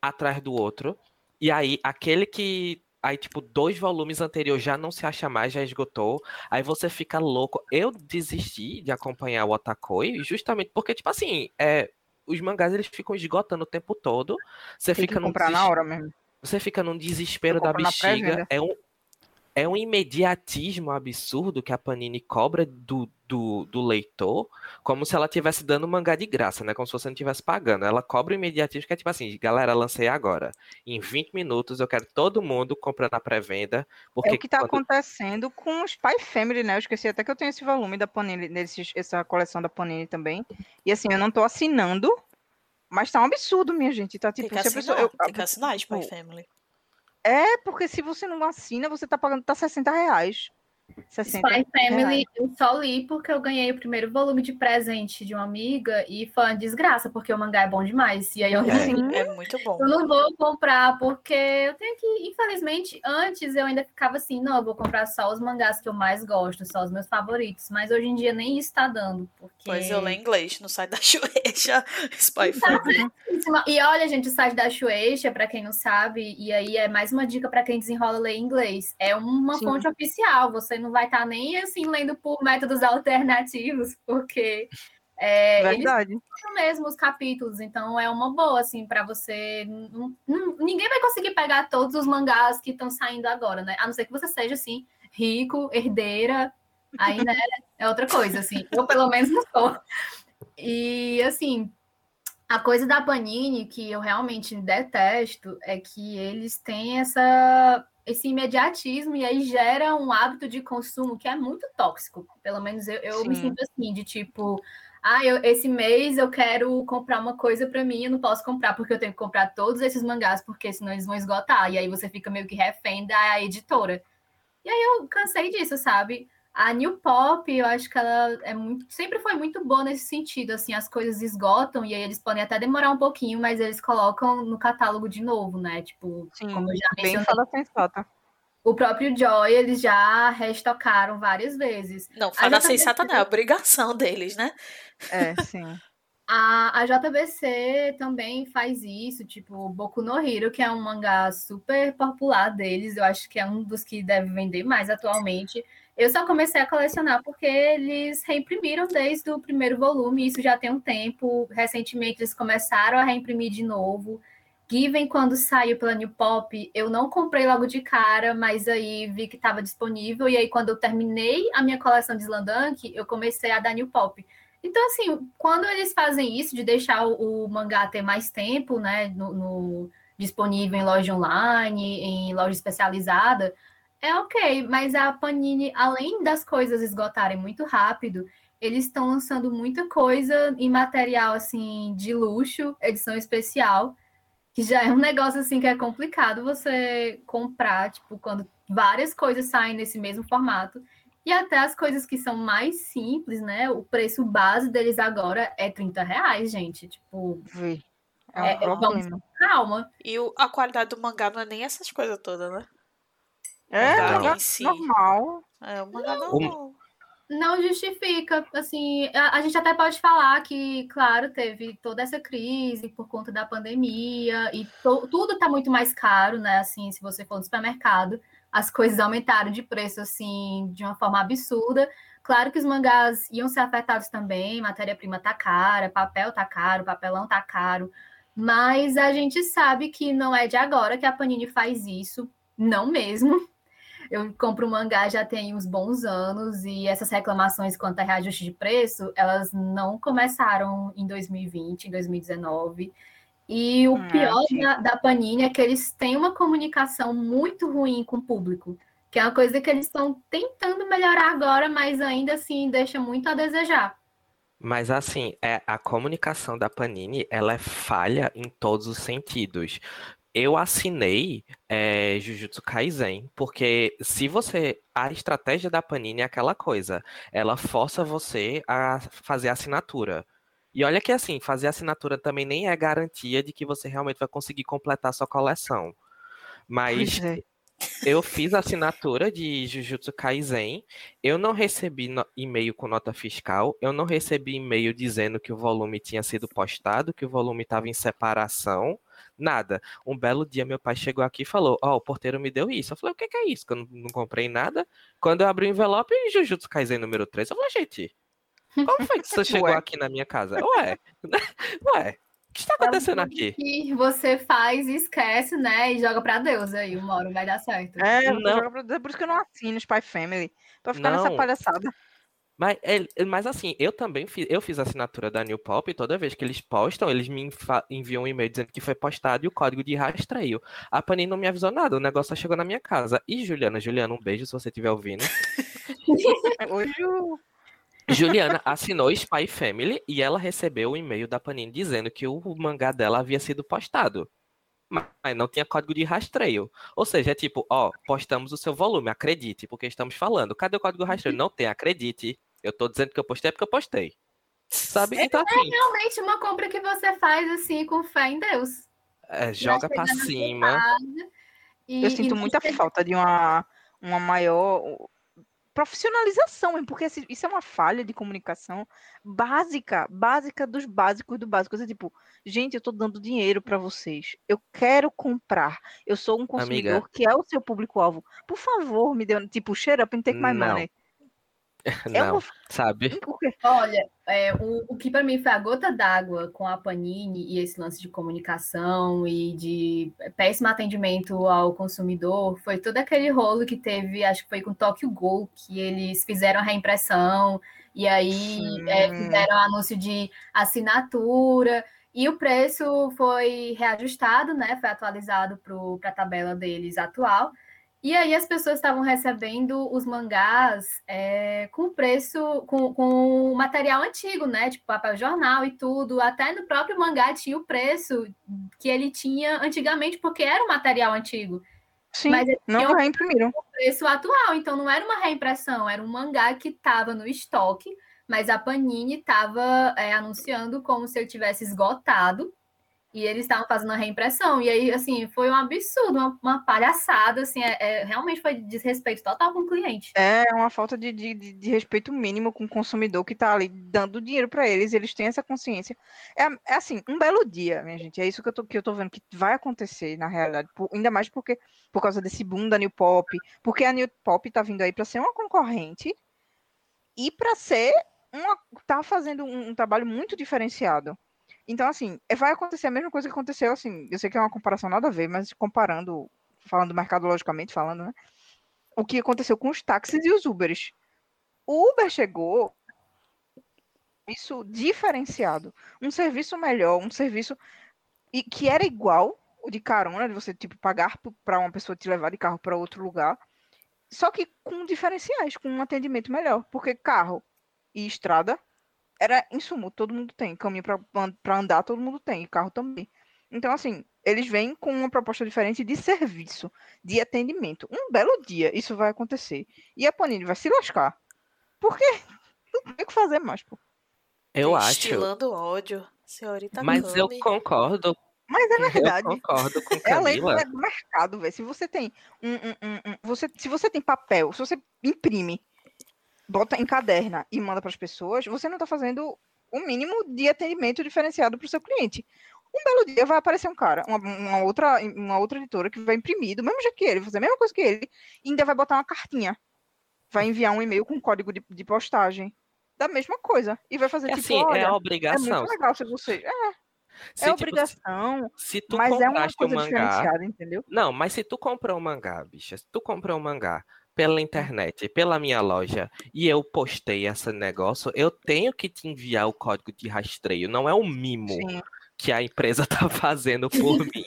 atrás do outro. E aí aquele que. Aí, tipo, dois volumes anteriores já não se acha mais, já esgotou. Aí você fica louco. Eu desisti de acompanhar o Otakoi, justamente porque, tipo assim, é, os mangás eles ficam esgotando o tempo todo. Você Tem fica que num comprar na hora mesmo. Você fica num desespero da bexiga. É um, é um imediatismo absurdo que a Panini cobra do, do, do leitor, como se ela estivesse dando mangá de graça, né? Como se você não estivesse pagando. Ela cobra o imediatismo, que é tipo assim, galera, lancei agora. Em 20 minutos eu quero todo mundo comprando a pré-venda. Porque É o que está quando- acontecendo com os Spy Family, né? Eu esqueci até que eu tenho esse volume da Panini, desses, essa coleção da Panini também. E assim, eu não tô assinando, mas tá um absurdo, minha gente. Tá Tem tipo, que se a assinar, pessoa. eu- tem que assinar Spy Family. É, porque se você não assina, você tá pagando tá 60 reais. 60 Spy Family eu só li porque eu ganhei o primeiro volume de presente de uma amiga e foi uma desgraça, porque o mangá é bom demais. E aí eu É. assim, É muito bom. Eu não vou comprar, porque eu tenho que, infelizmente, antes eu ainda ficava assim, não, eu vou comprar só os mangás que eu mais gosto, só os meus favoritos. Mas hoje em dia nem isso tá dando. Porque... Pois eu leio inglês no site da Shueisha, Spy Então, Family. E olha, gente, o site da Shueisha, para quem não sabe, e aí é mais uma dica para quem desenrola ler inglês. É uma Sim. fonte oficial, você não vai estar nem assim lendo por métodos alternativos, porque é, eles Verdade. são mesmo os capítulos, então é uma boa, assim, para você. Não- não- ninguém vai conseguir pegar todos os mangás que estão saindo agora, né? A não ser que você seja, assim, rico, herdeira, aí, né, é outra coisa, assim. Eu, pelo menos, não sou. E, assim, A coisa da Panini que eu realmente detesto é que eles têm essa esse imediatismo e aí gera um hábito de consumo que é muito tóxico. Pelo menos eu, eu me sinto assim, de tipo, ah, eu, esse mês eu quero comprar uma coisa para mim, eu não posso comprar porque eu tenho que comprar todos esses mangás, porque senão eles vão esgotar. E aí você fica meio que refém da editora. E aí eu cansei disso, sabe? A New Pop, eu acho que ela é muito, sempre foi muito boa nesse sentido, assim, as coisas esgotam e aí eles podem até demorar um pouquinho, mas eles colocam no catálogo de novo, né? Tipo, Sim, como eu já bem mencionei, fala sensata. o próprio Joy, eles já restocaram várias vezes. Não, JBC sensata não, é obrigação deles, né? É, sim. A, a JBC também faz isso, tipo, Boku no Hero, que é um mangá super popular deles, eu acho que é um dos que deve vender mais atualmente. Eu só comecei a colecionar porque eles reimprimiram desde o primeiro volume, isso já tem um tempo. Recentemente eles começaram a reimprimir de novo. Given, quando saiu pela New Pop, eu não comprei logo de cara, mas aí vi que estava disponível. E aí, quando eu terminei a minha coleção de Slandunk, eu comecei a dar New Pop. Então, assim, quando eles fazem isso, de deixar o, mangá ter mais tempo, né, no, no- disponível em loja online, em loja especializada, é ok. Mas a Panini, além das coisas esgotarem muito rápido, eles estão lançando muita coisa em material, assim, de luxo, edição especial, que já é um negócio, assim, que é complicado você comprar, tipo, quando várias coisas saem nesse mesmo formato. E até as coisas que são mais simples, né? O preço base deles agora é 30 reais, gente. Tipo, Vê. É um É, vamos- problema. calma. E o- a qualidade do mangá não é nem essas coisas todas, né? É, si. normal. É, o mangá não. Não justifica, assim, a, a gente até pode falar que, claro, teve toda essa crise por conta da pandemia e to- tudo tá muito mais caro, né? Assim, se você for no supermercado, as coisas aumentaram de preço, assim, de uma forma absurda. Claro que os mangás iam ser afetados também, matéria-prima tá cara, papel tá caro, papelão tá caro, mas a gente sabe que não é de agora que a Panini faz isso, não mesmo. Eu compro mangá já tem uns bons anos e essas reclamações quanto a reajuste de preço, elas não começaram em 2020, em 2019. E o Hum, pior da, da Panini é que eles têm uma comunicação muito ruim com o público, que é uma coisa que eles estão tentando melhorar agora, mas ainda assim deixa muito a desejar. Mas assim, é, a comunicação da Panini, ela é falha em todos os sentidos. Eu assinei é, Jujutsu Kaisen, porque se você. A estratégia da Panini é aquela coisa, ela força você a fazer assinatura. E olha que assim, fazer assinatura também nem é garantia de que você realmente vai conseguir completar sua coleção. Mas é. eu fiz a assinatura de Jujutsu Kaisen. Eu não recebi e-mail com nota fiscal. Eu não recebi e-mail dizendo que o volume tinha sido postado, que o volume estava em separação. Nada. Um belo dia meu pai chegou aqui e falou: Ó, o porteiro me deu isso. Eu falei: O que que é isso? Que eu não, não comprei nada. Quando eu abri o envelope, Jujutsu Kaisen número 3, eu falei: Gente, como foi que você chegou Ué. aqui na minha casa? Ué, ué, o que está acontecendo aqui? E você faz e esquece, né? E joga pra Deus aí, uma hora vai dar certo. É, eu Não. jogo pra- é por isso que eu não assino Spy Family. Pra ficar nessa Não. palhaçada. Mas, é- mas assim, eu também fiz, eu fiz a assinatura da New Pop e toda vez que eles postam, eles me enviam um e-mail dizendo que foi postado e o código de rastreio. A Panini não me avisou nada, o negócio só chegou na minha casa. E Juliana, Juliana, um beijo se você estiver ouvindo. Hoje. Juliana assinou Spy Family e ela recebeu o e-mail da Panini dizendo que o mangá dela havia sido postado. Mas não tinha código de rastreio. Ou seja, é tipo, ó, postamos o seu volume, acredite, porque estamos falando. Cadê o código de rastreio? Não tem, acredite. Eu tô dizendo que eu postei é porque eu postei. Sabe? Então, assim, Realmente uma compra que você faz assim com fé em Deus. é, joga sua cima. casa e- Eu sinto muita falta de uma, uma maior profissionalização, hein, porque esse- isso é uma falha de comunicação básica, básica dos básicos do básico. É tipo, gente, eu tô dando dinheiro para vocês. Eu quero comprar. Eu sou um consumidor Amiga. que é o seu público-alvo. Por favor, me dê, tipo, shut up and take my Não. money. Eu Não, sabe? porque- Olha, é, o, o que para mim foi a gota d'água com a Panini e esse lance de comunicação e de péssimo atendimento ao consumidor foi todo aquele rolo que teve, acho que foi com Tokyo Ghoul, que eles fizeram a reimpressão e aí é, fizeram anúncio de assinatura. E o preço foi reajustado, né? Foi atualizado para a tabela deles atual. E aí as pessoas estavam recebendo os mangás é, com preço, com, com material antigo, né? Tipo papel jornal e tudo. Até no próprio mangá tinha o preço que ele tinha antigamente, porque era um material antigo. Sim, Mas não reimprimiram. O preço atual, então não era uma reimpressão, era um mangá que estava no estoque, mas a Panini estava é, anunciando como se ele tivesse esgotado e eles estavam fazendo a reimpressão. E aí, assim, foi um absurdo, uma, uma palhaçada, assim, é, é, realmente foi desrespeito total com o cliente. É uma falta de, de, de respeito mínimo com o consumidor que está ali dando dinheiro para eles, eles têm essa consciência. É, é, assim, um belo dia, minha gente, é isso que eu tô, que eu tô vendo que vai acontecer, na realidade, por, ainda mais porque por causa desse boom da New Pop, porque a New Pop tá vindo aí para ser uma concorrente e para ser uma, tá fazendo um, um trabalho muito diferenciado. Então, assim, é, vai acontecer a mesma coisa que aconteceu, assim, eu sei que é uma comparação nada a ver, mas comparando, falando mercadologicamente falando, né? O que aconteceu com os táxis e os Ubers. O Uber chegou isso diferenciado, um serviço melhor, um serviço e que era igual o de carona, de você tipo pagar para uma pessoa te levar de carro para outro lugar, só que com diferenciais, com um atendimento melhor, porque carro e estrada era insumo, todo mundo tem. Caminho para andar, todo mundo tem. Carro também. Então, assim, eles vêm com uma proposta diferente de serviço, de atendimento. Um belo dia isso vai acontecer. E a Panini vai se lascar. Porque não tem o que fazer mais, pô. Eu acho. Estilando ódio, senhorita Mas Kami. eu concordo. Mas é verdade. Eu concordo com É a lei Camila. do mercado, velho. Se você tem um, um, um, um- você, se você tem papel, se você imprime bota em caderna e manda para as pessoas, você não está fazendo o mínimo de atendimento diferenciado para o seu cliente. Um belo dia vai aparecer um cara, uma, uma outra, uma outra editora que vai imprimir do mesmo jeito que ele, fazer a mesma coisa que ele, e ainda vai botar uma cartinha. Vai enviar um e-mail com código de, de postagem da mesma coisa. E vai fazer É tipo, assim, é olha, é obrigação. muito legal se você. É, Se, é tipo, obrigação, se tu mas é uma coisa mangá. diferenciada, entendeu? Não, mas se tu comprou um mangá, bicha, se tu comprou um mangá pela internet, pela minha loja, e eu postei esse negócio, eu tenho que te enviar o código de rastreio. Não é um mimo Sim. que a empresa tá fazendo por mim,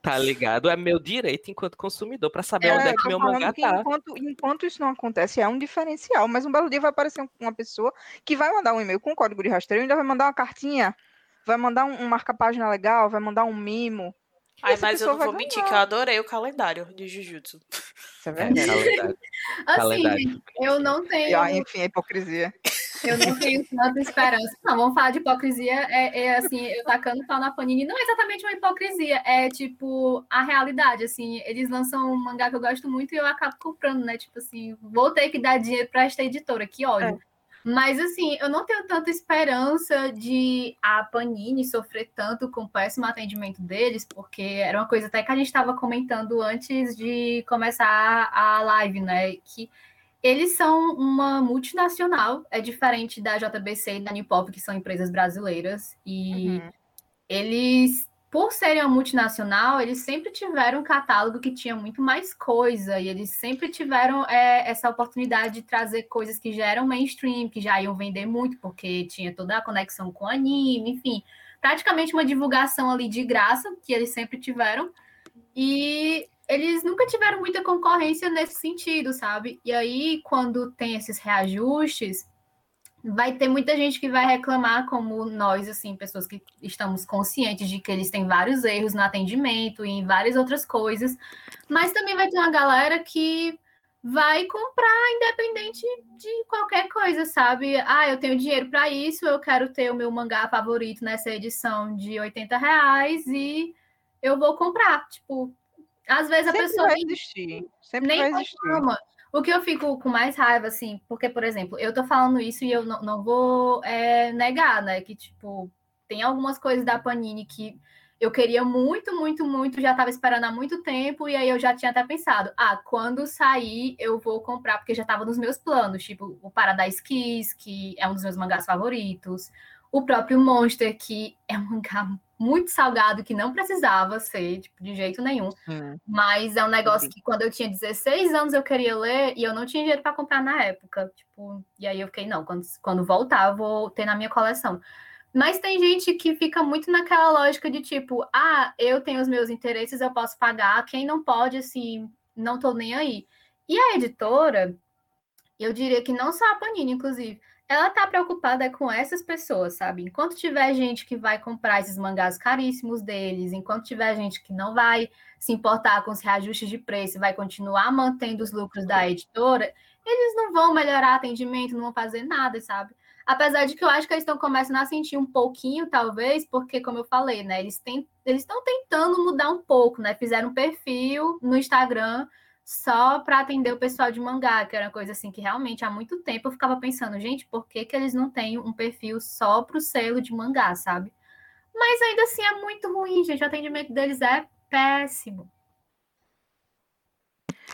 tá ligado? É meu direito enquanto consumidor para saber onde é que meu mangá que tá. enquanto, enquanto isso não acontece, é um diferencial. Mas um belo dia vai aparecer um- uma pessoa que vai mandar um e-mail com código de rastreio, ainda vai mandar uma cartinha, vai mandar um, um marca-página legal, vai mandar um mimo. Ai, mas eu não vou mentir que eu adorei o calendário de Jujutsu. Isso é É, verdade. Assim, calendário. eu não tenho. ah, enfim, a hipocrisia. Eu não tenho tanta esperança. Não, vamos falar de hipocrisia. É, é, assim, eu tacando pau na Panini. Não é exatamente uma hipocrisia, é tipo a realidade. Assim, eles lançam um mangá que eu gosto muito e eu acabo comprando, né? Tipo assim, vou ter que dar dinheiro para esta editora, que ódio. Mas assim, eu não tenho tanta esperança de a Panini sofrer tanto com o péssimo atendimento deles, porque era uma coisa até que a gente estava comentando antes de começar a live, né? Que eles são uma multinacional, é diferente da JBC e da New Pop, que são empresas brasileiras. E Uhum. eles, por serem uma multinacional, eles sempre tiveram um catálogo que tinha muito mais coisa. E eles sempre tiveram é, essa oportunidade de trazer coisas que já eram mainstream, que já iam vender muito, porque tinha toda a conexão com anime, enfim. Praticamente uma divulgação ali de graça, que eles sempre tiveram. E eles nunca tiveram muita concorrência nesse sentido, sabe? E aí, quando tem esses reajustes, vai ter muita gente que vai reclamar, como nós, assim, pessoas que estamos conscientes de que eles têm vários erros no atendimento e em várias outras coisas, mas também vai ter uma galera que vai comprar independente de qualquer coisa, sabe? Ah, eu tenho dinheiro para isso, eu quero ter o meu mangá favorito nessa edição de 80 reais e eu vou comprar. Tipo, às vezes a Sempre pessoa vai existir. Sempre nem vai existir. reclama. O que eu fico com mais raiva, assim, porque, por exemplo, eu tô falando isso e eu não, não vou é, negar, né? Que, tipo, tem algumas coisas da Panini que eu queria muito, muito, muito, já tava esperando há muito tempo, e aí eu já tinha até pensado, ah, quando sair eu vou comprar, porque já tava nos meus planos, tipo, o Paradise Kiss, que é um dos meus mangás favoritos, o próprio Monster, que é um mangá muito salgado, que não precisava ser, tipo, de jeito nenhum. Hum. Mas é um negócio que quando eu tinha 16 anos eu queria ler e eu não tinha dinheiro para comprar na época. Tipo, e aí eu fiquei, não, quando, quando voltar, eu vou ter na minha coleção. Mas tem gente que fica muito naquela lógica de tipo, ah, eu tenho os meus interesses, eu posso pagar, quem não pode, assim, não tô nem aí. E a editora, eu diria que não só a Panini, inclusive, ela tá preocupada com essas pessoas, sabe? Enquanto tiver gente que vai comprar esses mangás caríssimos deles, enquanto tiver gente que não vai se importar com os reajustes de preço, vai continuar mantendo os lucros da editora, eles não vão melhorar atendimento, não vão fazer nada, sabe? Apesar de que eu acho que eles estão começando a sentir um pouquinho, talvez, porque, como eu falei, né? Eles estão tentando mudar um pouco, né? Fizeram um perfil no Instagram só para atender o pessoal de mangá, que era uma coisa assim que realmente há muito tempo eu ficava pensando, gente, por que, que eles não têm um perfil só para o selo de mangá, sabe? Mas ainda assim é muito ruim, gente. O atendimento deles é péssimo.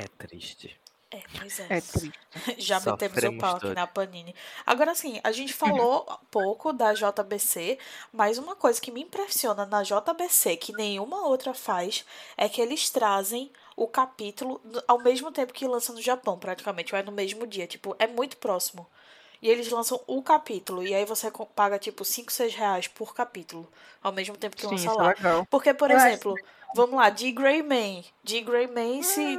É triste. É, pois é. É triste. Já metemos o Sofremos pau aqui na Panini. Agora sim, a gente falou um pouco da JBC, mas uma coisa que me impressiona na JBC, que nenhuma outra faz, é que eles trazem o capítulo ao mesmo tempo que lança no Japão, praticamente, ou é no mesmo dia. Tipo, é muito próximo. E eles lançam o capítulo, e aí você paga, tipo, 5, 6 reais por capítulo, ao mesmo tempo que Sim, lança é lá. legal. Porque, por Eu acho exemplo, vamos lá, de Greyman. De Greyman, se.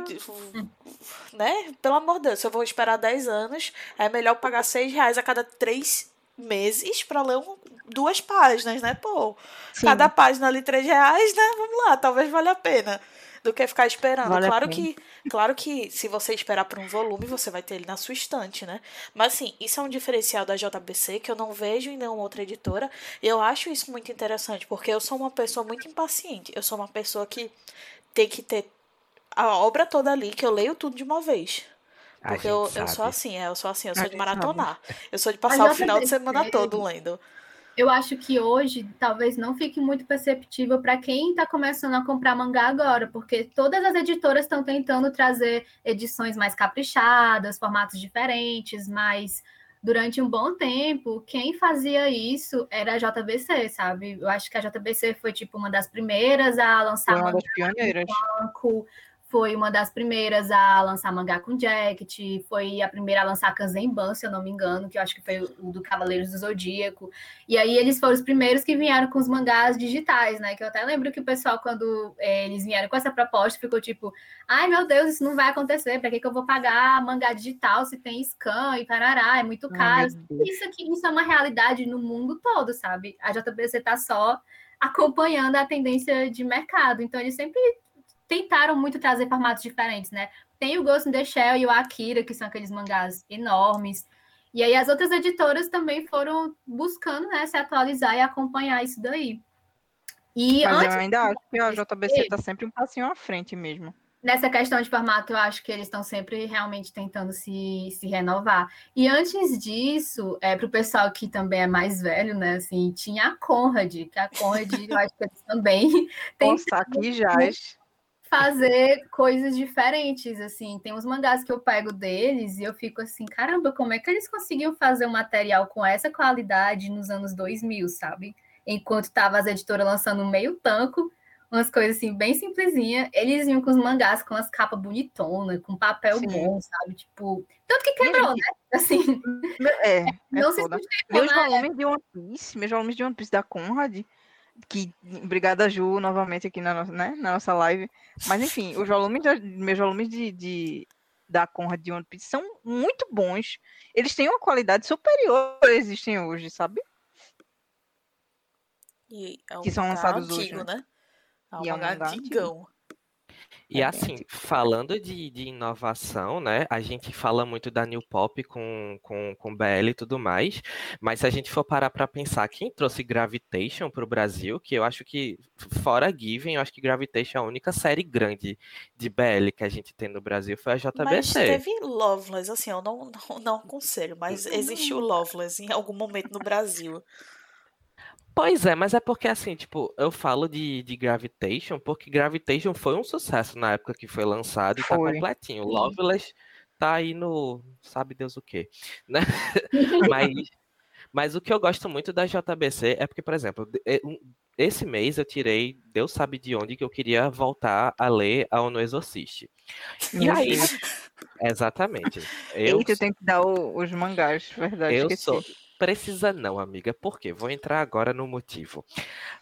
Né? Pelo amor de Deus, se eu vou esperar 10 anos, é melhor pagar 6 reais a cada 3 meses pra ler um- duas páginas, né? Pô, Sim. cada página ali 3 reais, né? Vamos lá, talvez valha a pena. Do que ficar esperando. Vale a claro que, claro que se você esperar por um volume, você vai ter ele na sua estante, né? Mas assim, isso é um diferencial da JBC que eu não vejo em nenhuma outra editora. E eu acho isso muito interessante, porque eu sou uma pessoa muito impaciente. Eu sou uma pessoa que tem que ter a obra toda ali, que eu leio tudo de uma vez. A Porque eu, eu sabe. sou assim, é, eu sou assim, eu A sou de gente maratonar. Eu sou de passar o final de semana todo lendo. Eu acho que hoje talvez não fique muito perceptível para quem está começando a comprar mangá agora, porque todas as editoras estão tentando trazer edições mais caprichadas, formatos diferentes, mas durante um bom tempo, quem fazia isso era a JBC, sabe? Eu acho que a JBC foi tipo uma das primeiras a lançar uma mangá das pioneiras. Banco, foi uma das primeiras a lançar mangá com Jacket, foi a primeira a lançar Kanzenban, se eu não me engano, que eu acho que foi o do Cavaleiros do Zodíaco. E aí eles foram os primeiros que vieram com os mangás digitais, né? Que eu até lembro que o pessoal, quando eh, eles vieram com essa proposta, ficou tipo, ai meu Deus, isso não vai acontecer, para que, que eu vou pagar mangá digital se tem scan e parará, é muito Ai, caro. Deus. isso aqui, isso é uma realidade no mundo todo, sabe? A JBC tá só acompanhando a tendência de mercado. Então, eles sempre tentaram muito trazer formatos diferentes, né? Tem o Ghost in the Shell e o Akira, que são aqueles mangás enormes. E aí as outras editoras também foram buscando né, se atualizar e acompanhar isso daí. E Mas antes eu ainda acho que a JBC desse- tá sempre um passinho à frente mesmo. nessa questão de formato, eu acho que eles estão sempre realmente tentando se, se renovar. E antes disso, é, para o pessoal que também é mais velho, né? Assim, tinha a Conrad, que a Conrad, eu acho que eles também têm Nossa, aqui jaz. Fazer coisas diferentes, assim. Tem uns mangás que eu pego deles e eu fico assim, caramba, como é que eles conseguiam fazer um material com essa qualidade nos anos 2000, sabe? Enquanto tava as editoras lançando um meio tanco, umas coisas assim bem simplesinha, eles iam com os mangás com as capas bonitonas, com papel Sim. bom, sabe? Tipo, tanto que quebrou, né? Assim, É, é não se foda. Meus volumes de One Piece, meus volumes de One Piece da Conrad, que obrigada Ju novamente aqui na nossa, né, na nossa live. Mas enfim, os volumes meus volumes de, de- da Conrad de One Piece são muito bons. Eles têm uma qualidade superior a existem hoje, sabe? E é um Que são lançados hoje, antigo, né? É um E é um mangá mangá antigo. E É assim, falando de, de inovação, né? A gente fala muito da New Pop com, com, com BL e tudo mais, mas se a gente for parar para pensar, quem trouxe Gravitation para o Brasil, que eu acho que, fora Given, eu acho que Gravitation é a única série grande de BL que a gente tem no Brasil, foi a Mas JBC. teve Loveless, assim, eu não, não, não aconselho, mas existiu Loveless em algum momento no Brasil. Pois é, mas é porque assim, tipo, eu falo de, de Gravitation porque Gravitation foi um sucesso na época que foi lançado e tá Foi. completinho. Loveless tá aí no sabe Deus o quê, né? Mas, mas o que eu gosto muito da JBC é porque, por exemplo, é esse mês eu tirei, Deus sabe de onde, que eu queria voltar a ler a No Exorcist. E aí, exatamente. Eu, Eita, eu tenho que dar o- os mangás, verdade, eu esqueci. sou, precisa não, amiga. Por quê? Vou entrar agora no motivo.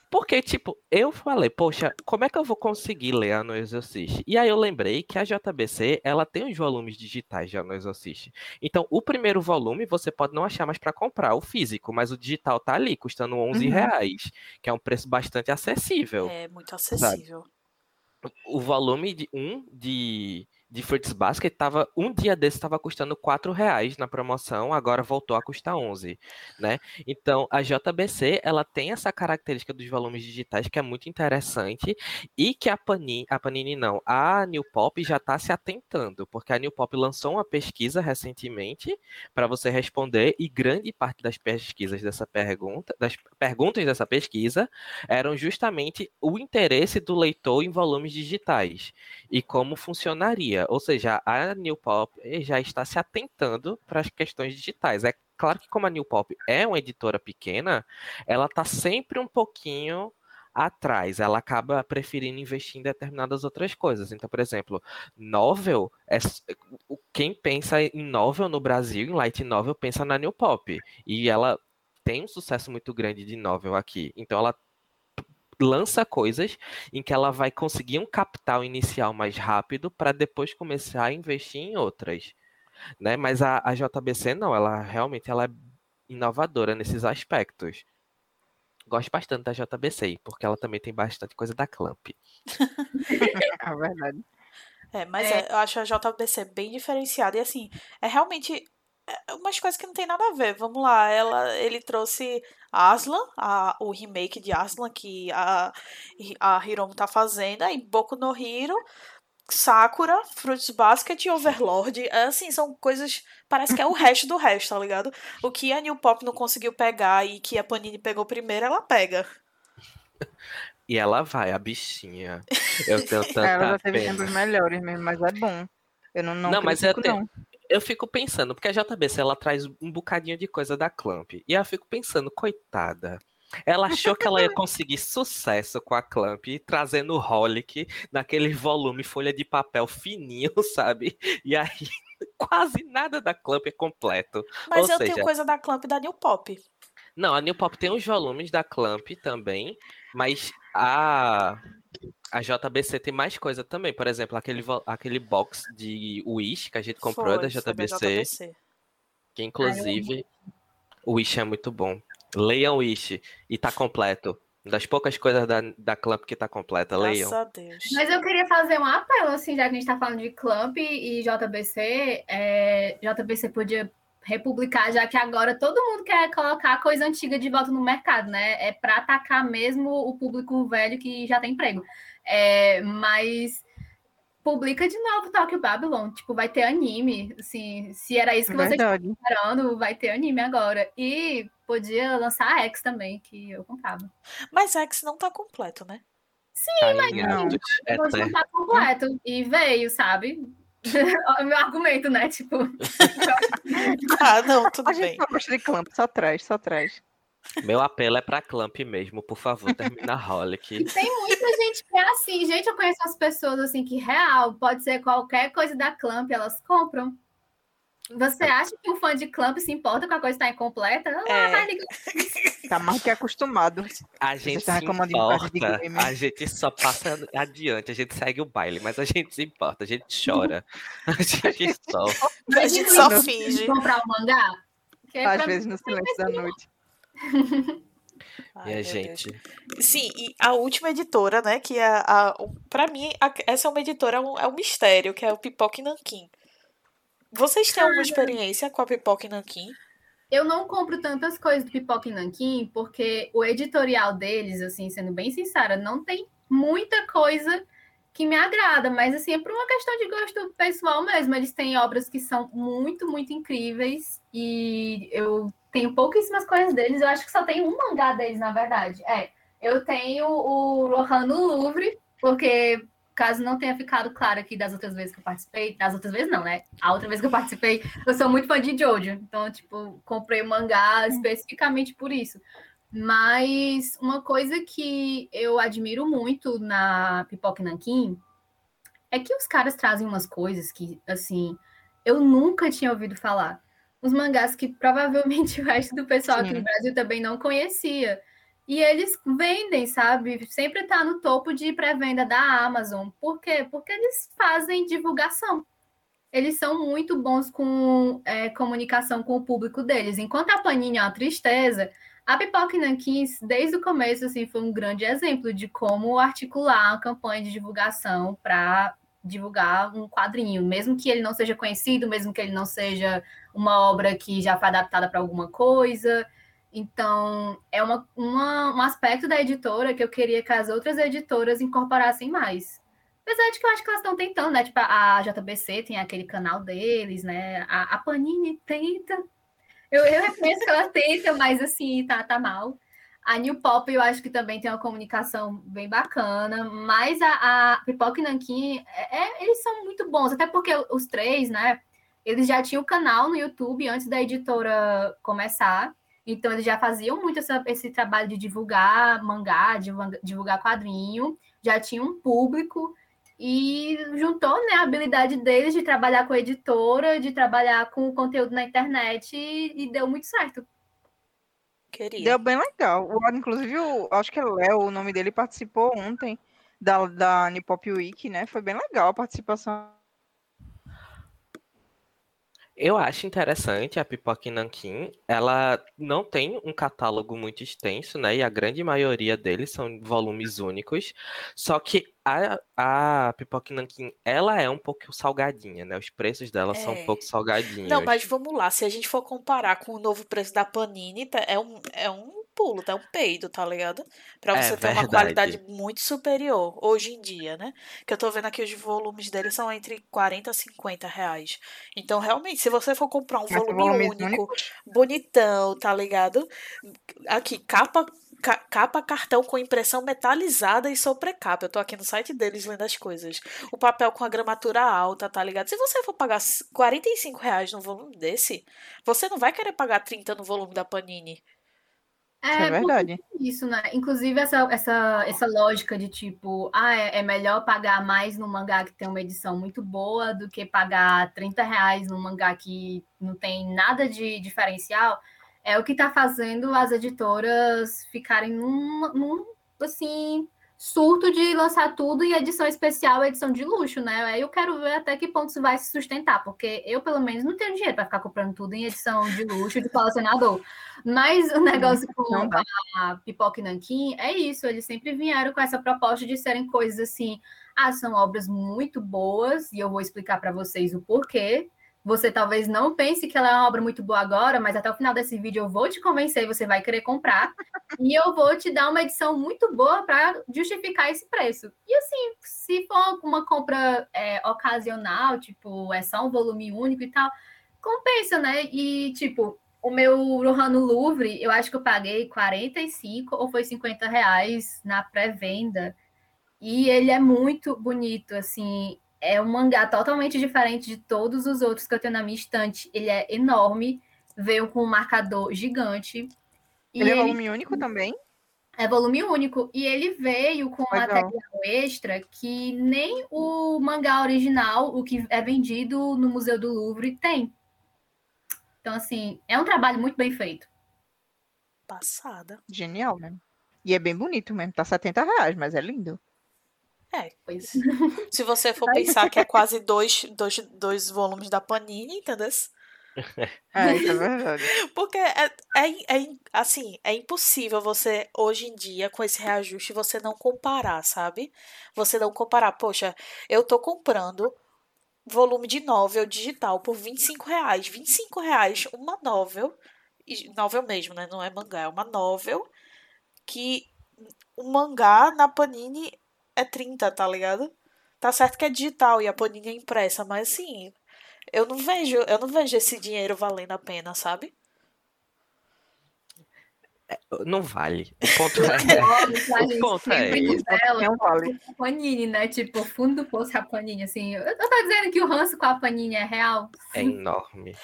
Porque, tipo, eu falei, poxa, como é que eu vou conseguir ler a No Exorcist? E aí eu lembrei que a JBC, ela tem os volumes digitais de A No Exorcist. Então, o primeiro volume você pode não achar mais para comprar, o físico, mas o digital tá ali, custando 11 Uhum. reais, que é um preço bastante acessível. É muito acessível. O volume de um de, de Fruits Basket tava, um dia desse estava custando 4 reais na promoção, agora voltou a custar 11, né? Então, a JBC, ela tem essa característica dos volumes digitais que é muito interessante e que a Panini, a Panini não, a New Pop já está se atentando, porque a New Pop lançou uma pesquisa recentemente para você responder e grande parte das pesquisas dessa pergunta, das perguntas dessa pesquisa eram justamente o interesse do leitor em volumes digitais e como funcionaria. Ou seja, a New Pop já está se atentando para as questões digitais. É claro que como a New Pop é uma editora pequena, ela está sempre um pouquinho atrás, ela acaba preferindo investir em determinadas outras coisas. Então, por exemplo, novel, é, o- quem pensa em novel no Brasil, em light novel, pensa na New Pop. E ela tem um sucesso muito grande de novel aqui. Então, ela lança coisas em que ela vai conseguir um capital inicial mais rápido para depois começar a investir em outras, né? Mas a, a JBC não, ela realmente ela é inovadora nesses aspectos. Gosto bastante da JBC, porque ela também tem bastante coisa da Clamp. É verdade. É, mas É. é, eu acho a JBC bem diferenciada. E assim, é realmente umas coisas que não tem nada a ver. Vamos lá, ela, ele trouxe Aslan, a, o remake de Aslan que a, a Hiromu tá fazendo, aí Boku no Hero, Sakura, Fruits Basket e Overlord. É, Assim, são coisas. Parece que é o resto do resto, tá ligado? O que a New Pop não conseguiu pegar e que a Panini pegou primeiro, ela pega. E ela vai, a bichinha. Eu tenho É, ela já tanta teve pena. melhores mesmo, mas é bom. Eu não, não, Não, mas é critico, até- não. Eu fico pensando, porque a JBC ela traz um bocadinho de coisa da Clamp. E eu fico pensando, coitada. Ela achou que ela ia conseguir sucesso com a Clamp, trazendo o Holic naquele volume folha de papel fininho, sabe? E aí quase nada da Clamp é completo. Mas Ou eu seja- tenho coisa da Clamp e da New Pop. Não, a New Pop tem os volumes da Clamp também, mas a a JBC tem mais coisa também. Por exemplo, aquele, aquele box de Wish que a gente comprou é da Foi, foi da JBC. JBC. Que inclusive o Wish é muito bom. Leiam Wish e tá completo. Das poucas coisas da, da Clamp que tá completa, leiam. Graças a Deus. Mas eu queria fazer um apelo, assim, já que a gente tá falando de Clamp e JBC, é, JBC podia republicar, já que agora todo mundo quer colocar coisa antiga de volta no mercado, né? É para atacar mesmo o público velho que já tem emprego. É, mas publica de novo Tokyo Babylon, tipo, vai ter anime, assim, se era isso que você estava esperando, vai ter anime agora. E podia lançar a X também, que eu comprava. Mas X não tá completo, né? Tá em não. hiatus Hoje não eterno. tá completo. E veio, sabe? o meu argumento, né? Tipo, Ah, não, tudo A gente bem. só gosta de Clamp, só traz, só traz. Meu apelo é pra Clamp mesmo, por favor, termina Holic. tem muita gente que é assim. Gente, eu conheço as pessoas assim que real, pode ser qualquer coisa da Clamp, elas compram. Você acha que um fã de Clamp se importa com a coisa estar incompleta? Ela É. vai ligar. Tá mais que acostumado. A gente tá se importa, game. a gente só passa adiante, a gente segue o baile, mas a gente se importa, a gente chora, a gente sofre. A gente só finge. comprar um mangá? Porque Às vezes no silêncio da noite. Ai, E a meu gente, Deus. Sim, e a última editora, né? Que é a. Pra mim, a- essa é uma editora, é um, é um mistério, que é o Pipoca e Nanquim. Vocês têm alguma experiência com a Pipoca e Nanquim? Eu não compro tantas coisas do Pipoca e Nanquim, porque o editorial deles, assim, sendo bem sincera, não tem muita coisa que me agrada, mas assim, é por uma questão de gosto pessoal mesmo. Eles têm obras que são muito, muito incríveis e eu tenho pouquíssimas coisas deles. Eu acho que só tem um mangá deles, na verdade. É, eu tenho o Rohan no Louvre, porque caso não tenha ficado claro aqui das outras vezes que eu participei, das outras vezes não, né? A outra vez que eu participei, eu sou muito fã de Jojo, então, tipo, comprei o mangá especificamente por isso. Mas uma coisa que eu admiro muito na Pipoca Nanquim é que os caras trazem umas coisas que, assim, eu nunca tinha ouvido falar. uns mangás que provavelmente o resto do pessoal aqui Sim. no Brasil também não conhecia. E eles vendem, sabe? Sempre tá no topo de pré-venda da Amazon. Por quê? Porque eles fazem divulgação. Eles são muito bons com é, comunicação com o público deles. Enquanto a Panini é uma tristeza, a Pipoca Nanquins, desde o começo, assim, foi um grande exemplo de como articular uma campanha de divulgação para divulgar um quadrinho, mesmo que ele não seja conhecido, mesmo que ele não seja uma obra que já foi adaptada para alguma coisa. Então, é uma, uma- um aspecto da editora que eu queria que as outras editoras incorporassem mais. Apesar de que eu acho que elas estão tentando, né? Tipo, a JBC tem aquele canal deles, né? A, a Panini tenta. Eu, eu reconheço que ela tenta, mas assim, tá, tá mal. A New Pop eu acho que também tem uma comunicação bem bacana, mas a, a Pipoca e Nanquim, é, é- eles são muito bons, até porque os três, né? Eles já tinham canal no YouTube antes da editora começar. Então, eles já faziam muito essa- esse trabalho de divulgar mangá, divulga- divulgar quadrinho, já tinha um público e juntou né, a habilidade deles de trabalhar com a editora, de trabalhar com o conteúdo na internet e, e deu muito certo. Queria. Deu bem legal. O, inclusive, o, acho que é Léo, o nome dele, participou ontem da, da Nipop Week, né? Foi bem legal a participação. Eu acho interessante a Pipoca Nanquim. Ela não tem um catálogo muito extenso, né? E a grande maioria deles são volumes únicos. Só que a, a Pipoca Nanquim, ela é um pouco salgadinha, né? Os preços dela são É. um pouco salgadinhos. Não, mas vamos lá. Se a gente for comparar com o novo preço da Panini, tá- é um, é um pulo, tá um peido, tá ligado? Pra É você ter uma verdade. qualidade muito superior hoje em dia, né? Que eu tô vendo aqui os volumes dele são entre 40 e 50 reais. Então, realmente, se você for comprar um Mas volume volumes único, bonitão, tá ligado? Aqui, capa. ca- Capa, cartão com impressão metalizada e sobrecapa. Eu tô aqui no site deles lendo as coisas. O papel com a gramatura alta, tá ligado? Se você for pagar 45 reais num volume desse, você não vai querer pagar 30 no volume da Panini. Isso é porque verdade. Isso, né? Inclusive, essa, essa, essa lógica de tipo, ah, é, é melhor pagar mais num mangá que tem uma edição muito boa do que pagar 30 reais num mangá que não tem nada de diferencial, é o que tá fazendo as editoras ficarem num, num assim, surto de lançar tudo em edição especial, edição de luxo, né? Aí eu quero ver até que ponto isso vai se sustentar, porque eu, pelo menos, não tenho dinheiro para ficar comprando tudo em edição de luxo de colecionador. Mas o negócio com Não a Pipoca e Nanquim é isso, eles sempre vieram com essa proposta de serem coisas assim, ah, são obras muito boas, e eu vou explicar para vocês o porquê. Você talvez não pense que ela é uma obra muito boa agora, mas até o final desse vídeo eu vou te convencer e você vai querer comprar. e eu vou te dar uma edição muito boa para justificar esse preço. E assim, se for uma compra é, ocasional, tipo, é só um volume único e tal, compensa, né? E, tipo, o meu Rohan no Louvre, eu acho que eu paguei 45 ou foi 50 reais na pré-venda. E ele é muito bonito, assim. É um mangá totalmente diferente de todos os outros que eu tenho na minha estante. Ele é enorme, veio com um marcador gigante. E Ele é ele volume único também? é volume único. E ele veio com Legal. material extra que nem o mangá original, o que é vendido no Museu do Louvre, tem. Então, assim, é um trabalho muito bem feito. Passada. Genial, né? E é bem bonito mesmo. Tá 70 reais, mas é lindo. É, pois. Se você for pensar que é quase dois, dois, dois volumes da Panini, entendeu? É, isso é verdade. Porque é, é, é, assim, é impossível você, hoje em dia, com esse reajuste, você não comparar, sabe? Você não comparar, poxa, eu tô comprando volume de novel digital por 25 reais. 25 reais, uma novel, e- novel mesmo, né? Não é mangá, é uma novel, que o mangá na Panini é 30, tá ligado? Tá certo que é digital e a Panini é impressa, mas assim, eu não vejo, eu não vejo esse dinheiro valendo a pena, sabe? Não vale. O ponto é. A O ponto é Não vale. com a Panini, né? Tipo, o fundo do poço é a Panini, assim. Eu, tô dizendo que o ranço com a Panini é real. É enorme.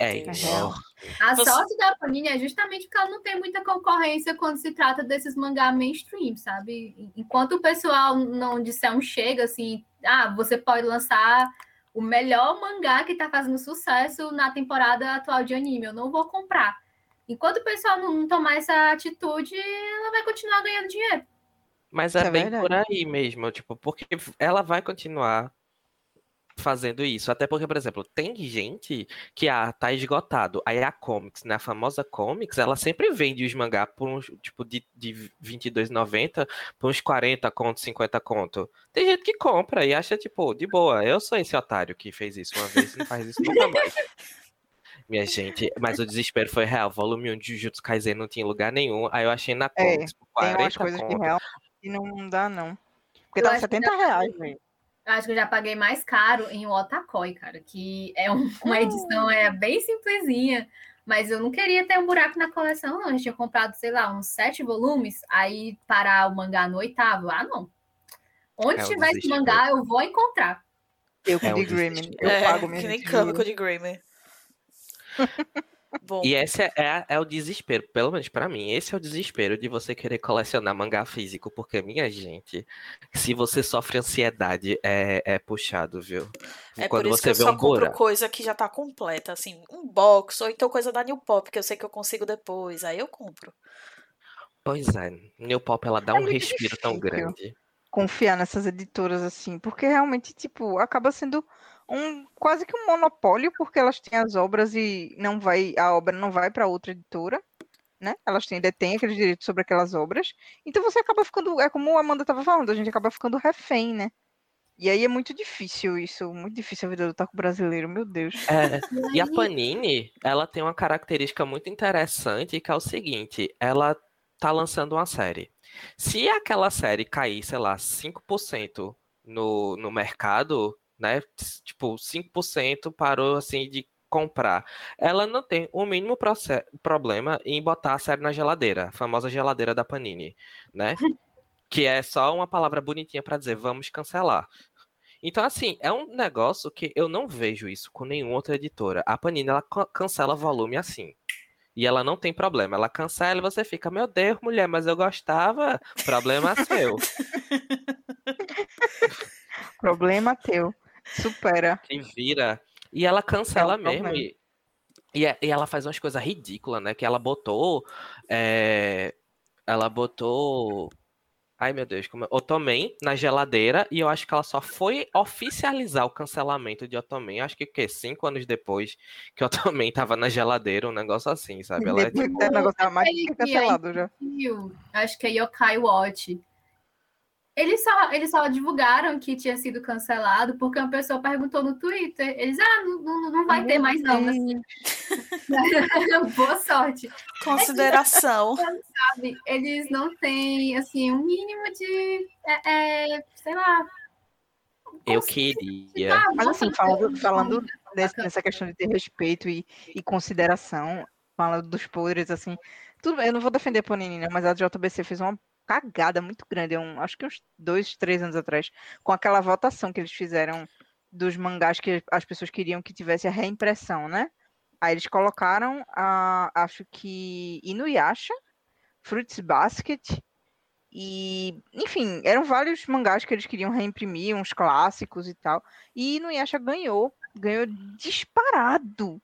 Ai, É Deus. enorme. A Você- sorte da Panini é justamente porque ela não tem muita concorrência quando se trata desses mangá mainstream, sabe? Enquanto o pessoal não disser um chega, assim, ah, você pode lançar o melhor mangá que tá fazendo sucesso na temporada atual de anime. Eu não vou comprar. Enquanto o pessoal não tomar essa atitude, ela vai continuar ganhando dinheiro. Mas é, é bem verdade. por aí mesmo, tipo, porque ela vai continuar fazendo isso. Até porque, por exemplo, tem gente que ah, tá esgotado. Aí a Comics, né, a famosa Comics, ela sempre vende os mangá por uns, tipo, de, de R$22,90 por uns 40 conto, 50 conto. Tem gente que compra e acha, tipo, de boa. Eu sou esse otário que fez isso uma vez e não faz isso nunca mais. Minha gente, mas o desespero foi real. Volume 1 de Jujutsu Kaisen não tinha lugar nenhum. Aí eu achei na É, Comics por Tem 40 umas coisas que conto. realmente não dá, não. Porque Eu tava acho que 70 reais, velho. Eu acho que eu já paguei mais caro em Otakoi, cara, que é um- uma edição é bem simplesinha, mas eu não queria ter um buraco na coleção, não. Eu tinha comprado, sei lá, uns sete volumes, aí parar o mangá no oitavo. Ah, não. Onde É tiver esse mangá, eu vou encontrar. Eu com É o de Grimmie. desespero. Eu é, pago minha que nem gente, Câmico de Grammy. Bom, E esse é, é, é o desespero, pelo menos pra mim, esse é o desespero de você querer colecionar mangá físico, porque, minha gente, se você sofre ansiedade, é, é puxado, viu? é Quando por isso você que eu só um compro buraco. coisa que já tá completa, assim, um box, ou então coisa da New Pop, que eu sei que eu consigo depois, aí eu compro. Pois é, New Pop ela dá É um respiro tão grande. Confiar nessas editoras assim, porque realmente, tipo, acaba sendo um quase que um monopólio, porque elas têm as obras e não vai, a obra não vai para outra editora, né? Elas têm, detêm aqueles direitos sobre aquelas obras. Então você acaba ficando, é como a Amanda estava falando, a gente acaba ficando refém, né? E aí é muito difícil isso, muito difícil a vida do taco brasileiro, meu Deus. É, e a Panini, ela tem uma característica muito interessante, que é o seguinte, ela tá lançando uma série. Se aquela série cair, sei lá, 5% no, no mercado, né? Tipo, 5% parou assim de comprar. Ela não tem o mínimo problema em botar a série na geladeira, a famosa geladeira da Panini, né? Que é só uma palavra bonitinha para dizer vamos cancelar. Então, assim, é um negócio que eu não vejo isso com nenhuma outra editora. A Panini, ela ca- cancela volume assim. E ela não tem problema. Ela cancela e você fica, meu Deus, mulher, mas eu gostava. Problema seu. Problema teu. Supera. Se vira. E ela cancela É mesmo. E, e, é- e ela faz umas coisas ridículas, né? Que ela botou. é, ela botou. Ai, meu Deus, como é? Otomen na geladeira. E eu acho que ela só foi oficializar o cancelamento de Otomen. Acho que o quê? Cinco anos depois que Otomen tava na geladeira, um negócio assim, sabe? Ela é Depois tipo, o negócio tava mais cancelado já. Acho que é Yokai Watch. Eles só, eles só divulgaram que tinha sido cancelado porque uma pessoa perguntou no Twitter. Eles, ah, não, não, não vai ter mais não. assim. Boa sorte. Consideração. Sabe? Eles não têm, assim, um mínimo de, é, é, sei lá... eu queria. Ah, Mas assim, falando, falando desse- nessa questão de ter respeito e, e consideração, falando dos podres, assim, tudo bem, eu não vou defender a Panini, não, mas a JBC fez uma cagada muito grande, um, acho que uns dois, três anos atrás, com aquela votação que eles fizeram dos mangás que as pessoas queriam que tivesse a reimpressão, né? Aí eles colocaram, a, acho que Inuyasha, Fruits Basket e, enfim, eram vários mangás que eles queriam reimprimir, uns clássicos e tal. E Inuyasha ganhou, ganhou disparado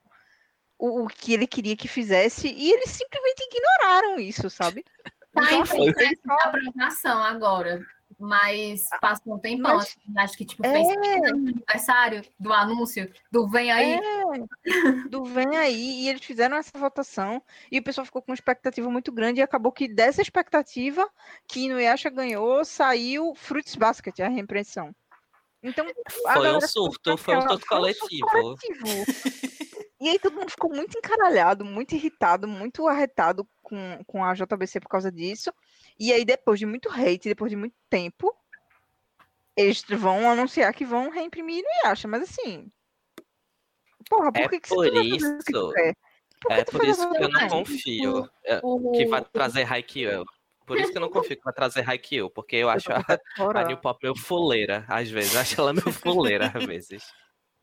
o, o que ele queria que fizesse e eles simplesmente ignoraram isso, sabe? Tá Então, em assim, eles processo de aprovação agora, mas passou um tempão, Mas- assim, acho que tipo, É. fez 30 anos de aniversário do anúncio do Vem Aí. É, do vem aí, e eles fizeram essa votação, e o pessoal ficou com uma expectativa muito grande, e acabou que dessa expectativa que Inuyasha ganhou, saiu Fruits Basket, a reimpressão. Então, Foi um surto, foi um surto foi um coletivo. coletivo. E aí todo mundo ficou muito encaralhado, muito irritado, muito arretado com, com a JBC por causa disso. E aí, depois de muito hate, depois de muito tempo, eles vão anunciar que vão reimprimir Inuyasha, mas assim. Porra, por É que, que por você vai fazer o que tu isso- quer? Por É por isso que eu não confio é, O- que vai trazer Haikyuu. Por isso que eu não confio que vai trazer Haikyuu, porque eu acho a, a New Pop meio fuleira, às vezes. Eu acho ela meio fuleira, às vezes.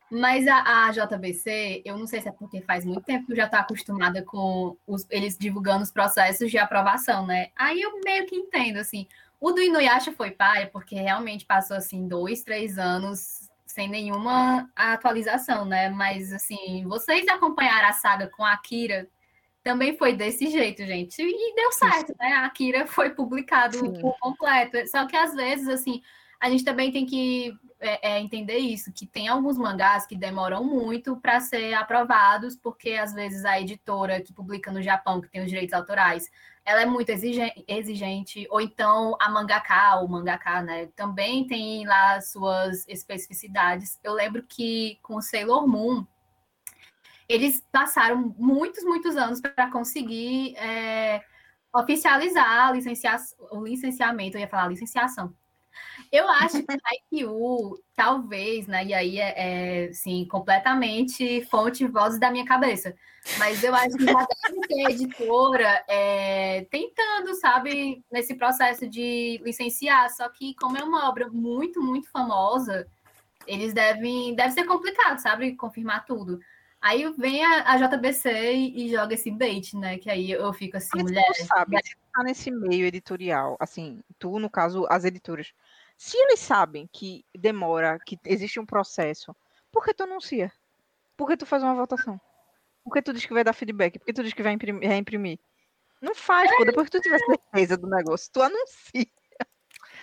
Mas a, a JBC, eu não sei se é porque faz muito tempo que eu já estou acostumada com os- eles divulgando os processos de aprovação, né? Aí eu meio que entendo, assim. O do Inuyasha foi paia, porque realmente passou, assim, dois, três anos sem nenhuma atualização, né? Mas assim, vocês acompanharam a saga com a Akira também foi desse jeito, gente. E deu certo, né? A Akira foi publicado Sim. por completo. Só que às vezes, assim, a gente também tem que é, é, entender isso, que tem alguns mangás que demoram muito para ser aprovados, porque às vezes a editora que publica no Japão, que tem os direitos autorais, ela é muito exigente, ou então a mangaka, o mangaka, né, também tem lá suas especificidades. Eu lembro que com Sailor Moon, eles passaram muitos, muitos anos para conseguir é, oficializar licencia o licenciamento, eu ia falar licenciação. Eu acho que a IQ, talvez, né? E aí é, é sim, completamente fonte e voz da minha cabeça. Mas eu acho que já deve ter editora é, tentando, sabe, nesse processo de licenciar. Só que, como é uma obra muito, muito famosa, eles devem. Deve ser complicado, sabe, confirmar tudo. Aí vem a, a JBC e, e, joga esse bait, né? Que aí eu fico assim, Mas mulher. Tu sabe, mulher... você tá nesse meio editorial, assim, tu, no caso, as editoras. Se eles sabem que demora, que existe um processo, por que tu anuncia? Por que tu faz uma votação? Por que tu diz que vai dar feedback? Por que tu diz que vai imprimir, reimprimir? Não faz, pô. Depois que tu tiver certeza do negócio, tu anuncia.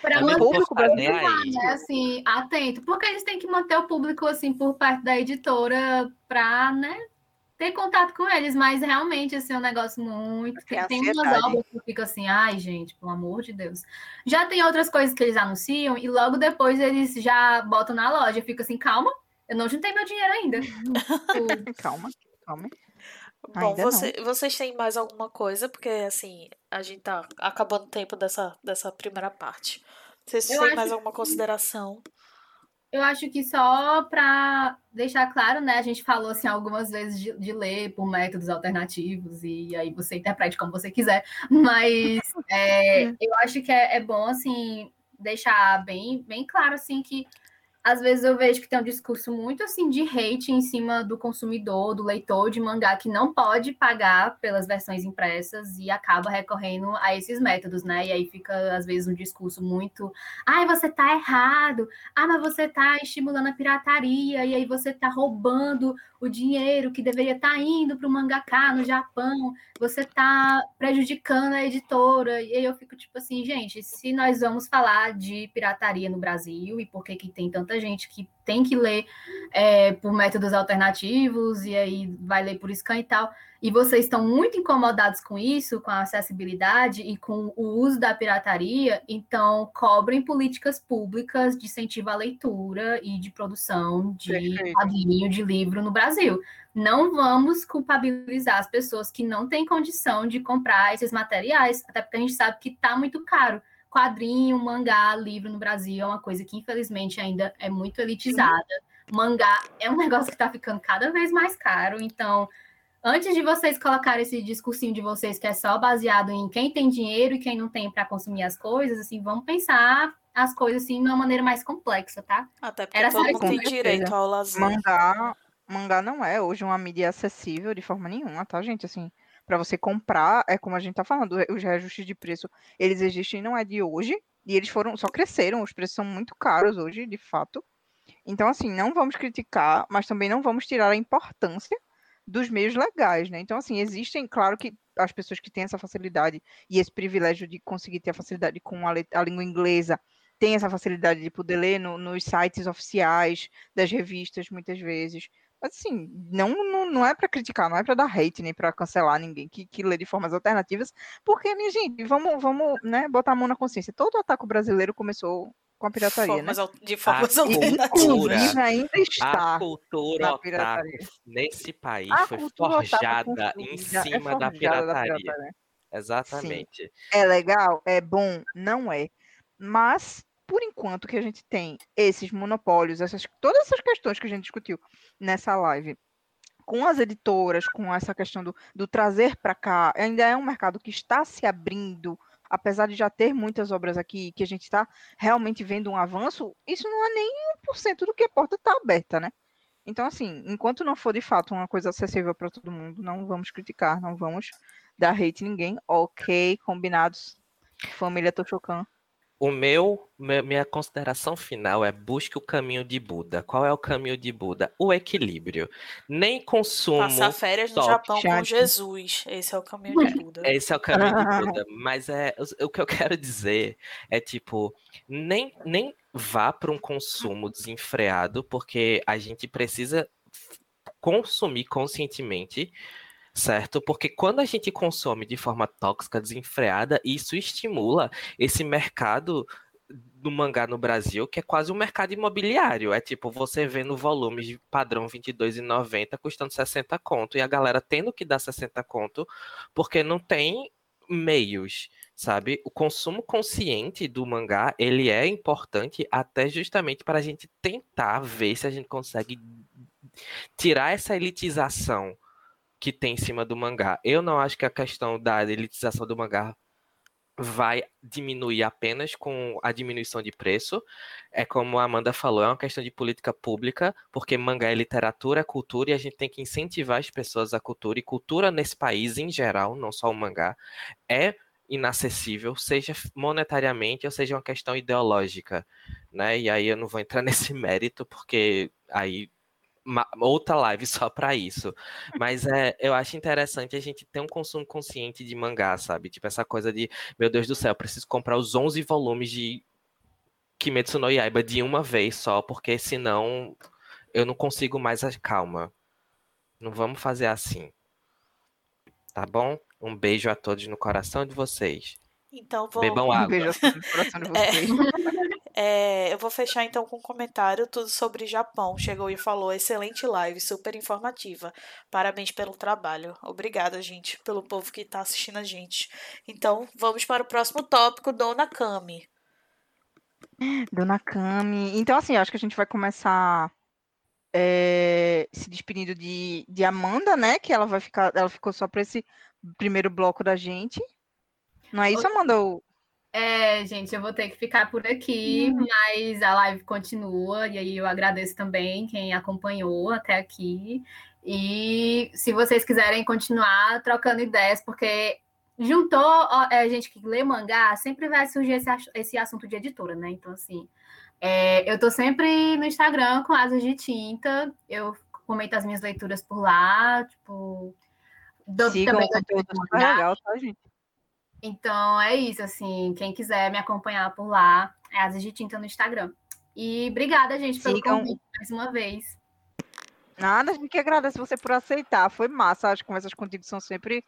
Para o público brasileiro, né, assim, atento, porque eles têm que manter o público assim por parte da editora para, né, ter contato com eles, mas realmente assim, é um negócio muito. Tem, tem umas obras que fica assim, ai, gente, pelo amor de Deus. Já tem outras coisas que eles anunciam e logo depois eles já botam na loja. Fica assim, calma, eu não juntei meu dinheiro ainda. calma, calma. Bom, você, vocês têm mais alguma coisa? Porque, assim, a gente tá acabando o tempo dessa, dessa primeira parte. Vocês têm mais alguma consideração? Eu acho que só para deixar claro, né? A gente falou assim algumas vezes de, de, ler por métodos alternativos e aí você interprete como você quiser, mas é, eu acho que é, é bom assim deixar bem, bem claro assim que às vezes eu vejo que tem um discurso muito assim de hate em cima do consumidor, do leitor de mangá que não pode pagar pelas versões impressas e acaba recorrendo a esses métodos, né? E aí fica às vezes um discurso muito, ai, você tá errado. Ah, mas você tá estimulando a pirataria e aí você tá roubando o dinheiro que deveria estar tá indo para o mangaká no Japão, você está prejudicando a editora. E aí eu fico tipo assim, gente, se nós vamos falar de pirataria no Brasil e por que, que tem tanta gente que tem que ler é, por métodos alternativos e aí vai ler por scan e tal, e vocês estão muito incomodados com isso, com a acessibilidade e com o uso da pirataria, então cobrem políticas públicas de incentivo à leitura e de produção de quadrinho, de livro no Brasil. Não vamos culpabilizar as pessoas que não têm condição de comprar esses materiais, até porque a gente sabe que está muito caro quadrinho, mangá, livro no Brasil é uma coisa que infelizmente ainda é muito elitizada. Sim. Mangá é um negócio que está ficando cada vez mais caro, então antes de vocês colocarem esse discursinho de vocês que é só baseado em quem tem dinheiro e quem não tem para consumir as coisas, assim, vamos pensar as coisas assim de uma maneira mais complexa, tá? Até porque Era todo mundo tem direito ao lazer. Mangá, mangá não é hoje uma mídia acessível de forma nenhuma, tá, gente? Assim, para você comprar, é como a gente está falando, os reajustes de preço, eles existem não é de hoje, e eles foram só cresceram, os preços são muito caros hoje, de fato. Então, assim, não vamos criticar, mas também não vamos tirar a importância dos meios legais, né? Então, assim, existem, claro que as pessoas que têm essa facilidade e esse privilégio de conseguir ter a facilidade com a, a língua inglesa, têm essa facilidade de poder ler no, nos sites oficiais das revistas, muitas vezes assim, não, não, não é para criticar, não é para dar hate, nem para cancelar ninguém que, que lê de formas alternativas, porque, minha gente, vamos, vamos né, botar a mão na consciência. Todo ataque brasileiro começou com a pirataria, formas, né? De formas a alternativas. ainda está a cultura otaku nesse país a foi forjada em é cima é forjada da, pirataria. da pirataria. Exatamente. Sim. É legal? É bom? Não é. Mas por enquanto que a gente tem esses monopólios, essas, todas essas questões que a gente discutiu nessa live, com as editoras, com essa questão do, do trazer para cá, ainda é um mercado que está se abrindo, apesar de já ter muitas obras aqui, que a gente está realmente vendo um avanço, isso não é nem 1% do que a porta está aberta, né? Então, assim, enquanto não for de fato uma coisa acessível para todo mundo, não vamos criticar, não vamos dar hate em ninguém. Ok, combinados. Família Toshokan. O meu, minha consideração final é busque o caminho de Buda. Qual é o caminho de Buda? O equilíbrio. Nem consumo. Passar férias no Japão com Jesus. Esse é o caminho de Buda. Esse é o caminho de Buda. Mas é o que eu quero dizer é tipo, nem, nem vá para um consumo desenfreado, porque a gente precisa consumir conscientemente certo? Porque quando a gente consome de forma tóxica, desenfreada, isso estimula esse mercado do mangá no Brasil, que é quase um mercado imobiliário. É tipo, você vendo volumes de padrão 22,90 custando 60 conto, e a galera tendo que dar 60 conto, porque não tem meios, sabe? O consumo consciente do mangá, ele é importante até justamente para a gente tentar ver se a gente consegue tirar essa elitização que tem em cima do mangá. Eu não acho que a questão da elitização do mangá vai diminuir apenas com a diminuição de preço. É como a Amanda falou, é uma questão de política pública, porque mangá é literatura, é cultura, e a gente tem que incentivar as pessoas à cultura. E cultura nesse país, em geral, não só o mangá, é inacessível, seja monetariamente ou seja uma questão ideológica, né? E aí eu não vou entrar nesse mérito, porque aí outra live só para isso. Mas é, eu acho interessante a gente ter um consumo consciente de mangá, sabe? Tipo, essa coisa de, meu Deus do céu, preciso comprar os 11 volumes de Kimetsu no Yaiba de uma vez só, porque senão eu não consigo mais a calma. Não vamos fazer assim. Tá bom? Um beijo a todos no coração de vocês. Então vou... Bebam água. Um beijo no coração de vocês. É... É, eu vou fechar então com um comentário tudo sobre Japão. Chegou e falou: excelente live, super informativa. Parabéns pelo trabalho. Obrigada, gente, pelo povo que está assistindo a gente. Então, vamos para o próximo tópico, Dona Kami. Dona Kami. Então, assim, acho que a gente vai começar é, se despedindo de, de Amanda, né? Que ela vai ficar. Ela ficou só para esse primeiro bloco da gente. Não é isso, Amanda? É, gente, eu vou ter que ficar por aqui, uhum. mas a live continua, e aí eu agradeço também quem acompanhou até aqui. E se vocês quiserem continuar trocando ideias, porque juntou a é, gente que lê mangá, sempre vai surgir esse, esse assunto de editora, né? Então, assim, é, eu tô sempre no Instagram com asas de tinta, eu comento as minhas leituras por lá, tipo. Dou, Sigam também o conteúdo legal, tá, gente? Então é isso, assim, quem quiser me acompanhar por lá, é Asas de Tinta no Instagram. E obrigada, gente, pelo Sigam... convite mais uma vez. Nada, a gente que agradece você por aceitar. Foi massa, as conversas contigo são sempre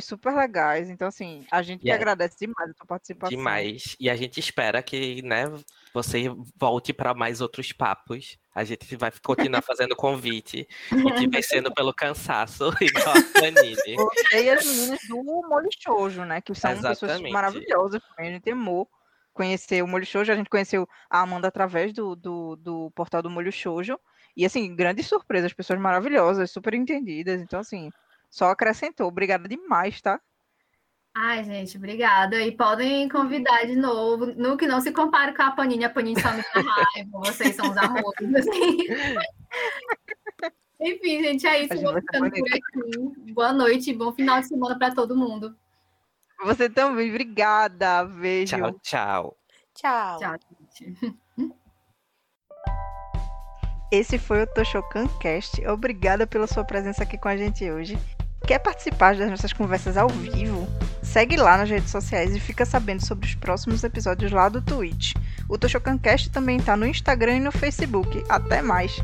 super legais. Então, assim, a gente yeah. agradece demais a sua participação. Demais. E a gente espera que, né, você volte para mais outros papos. A gente vai continuar fazendo convite e te vencendo pelo cansaço, igual a. Você e as meninas do Molho Shoujo, né? Que são Exatamente. pessoas maravilhosas também. A gente amou conhecer o Molho Shoujo. A gente conheceu a Amanda através do, do, do portal do Molho Shoujo. E, assim, grandes surpresas, pessoas maravilhosas, super entendidas. Então, assim, só acrescentou. Obrigada demais, tá? Ai, gente, obrigada. E podem convidar de novo. No que não se compare com a Panini, a Panini só me dá raiva. Vocês são os amores, assim. Enfim, gente, é isso. Vou ficando por aqui. Boa noite e bom final de semana para todo mundo. Você também, obrigada. Beijo. Tchau, tchau. Tchau. Tchau, gente. Esse foi o Toshokan Cast. Obrigada pela sua presença aqui com a gente hoje. Quer participar das nossas conversas ao vivo? Segue lá nas redes sociais e fica sabendo sobre os próximos episódios lá do Twitch. O Toshokancast também está no Instagram e no Facebook. Até mais!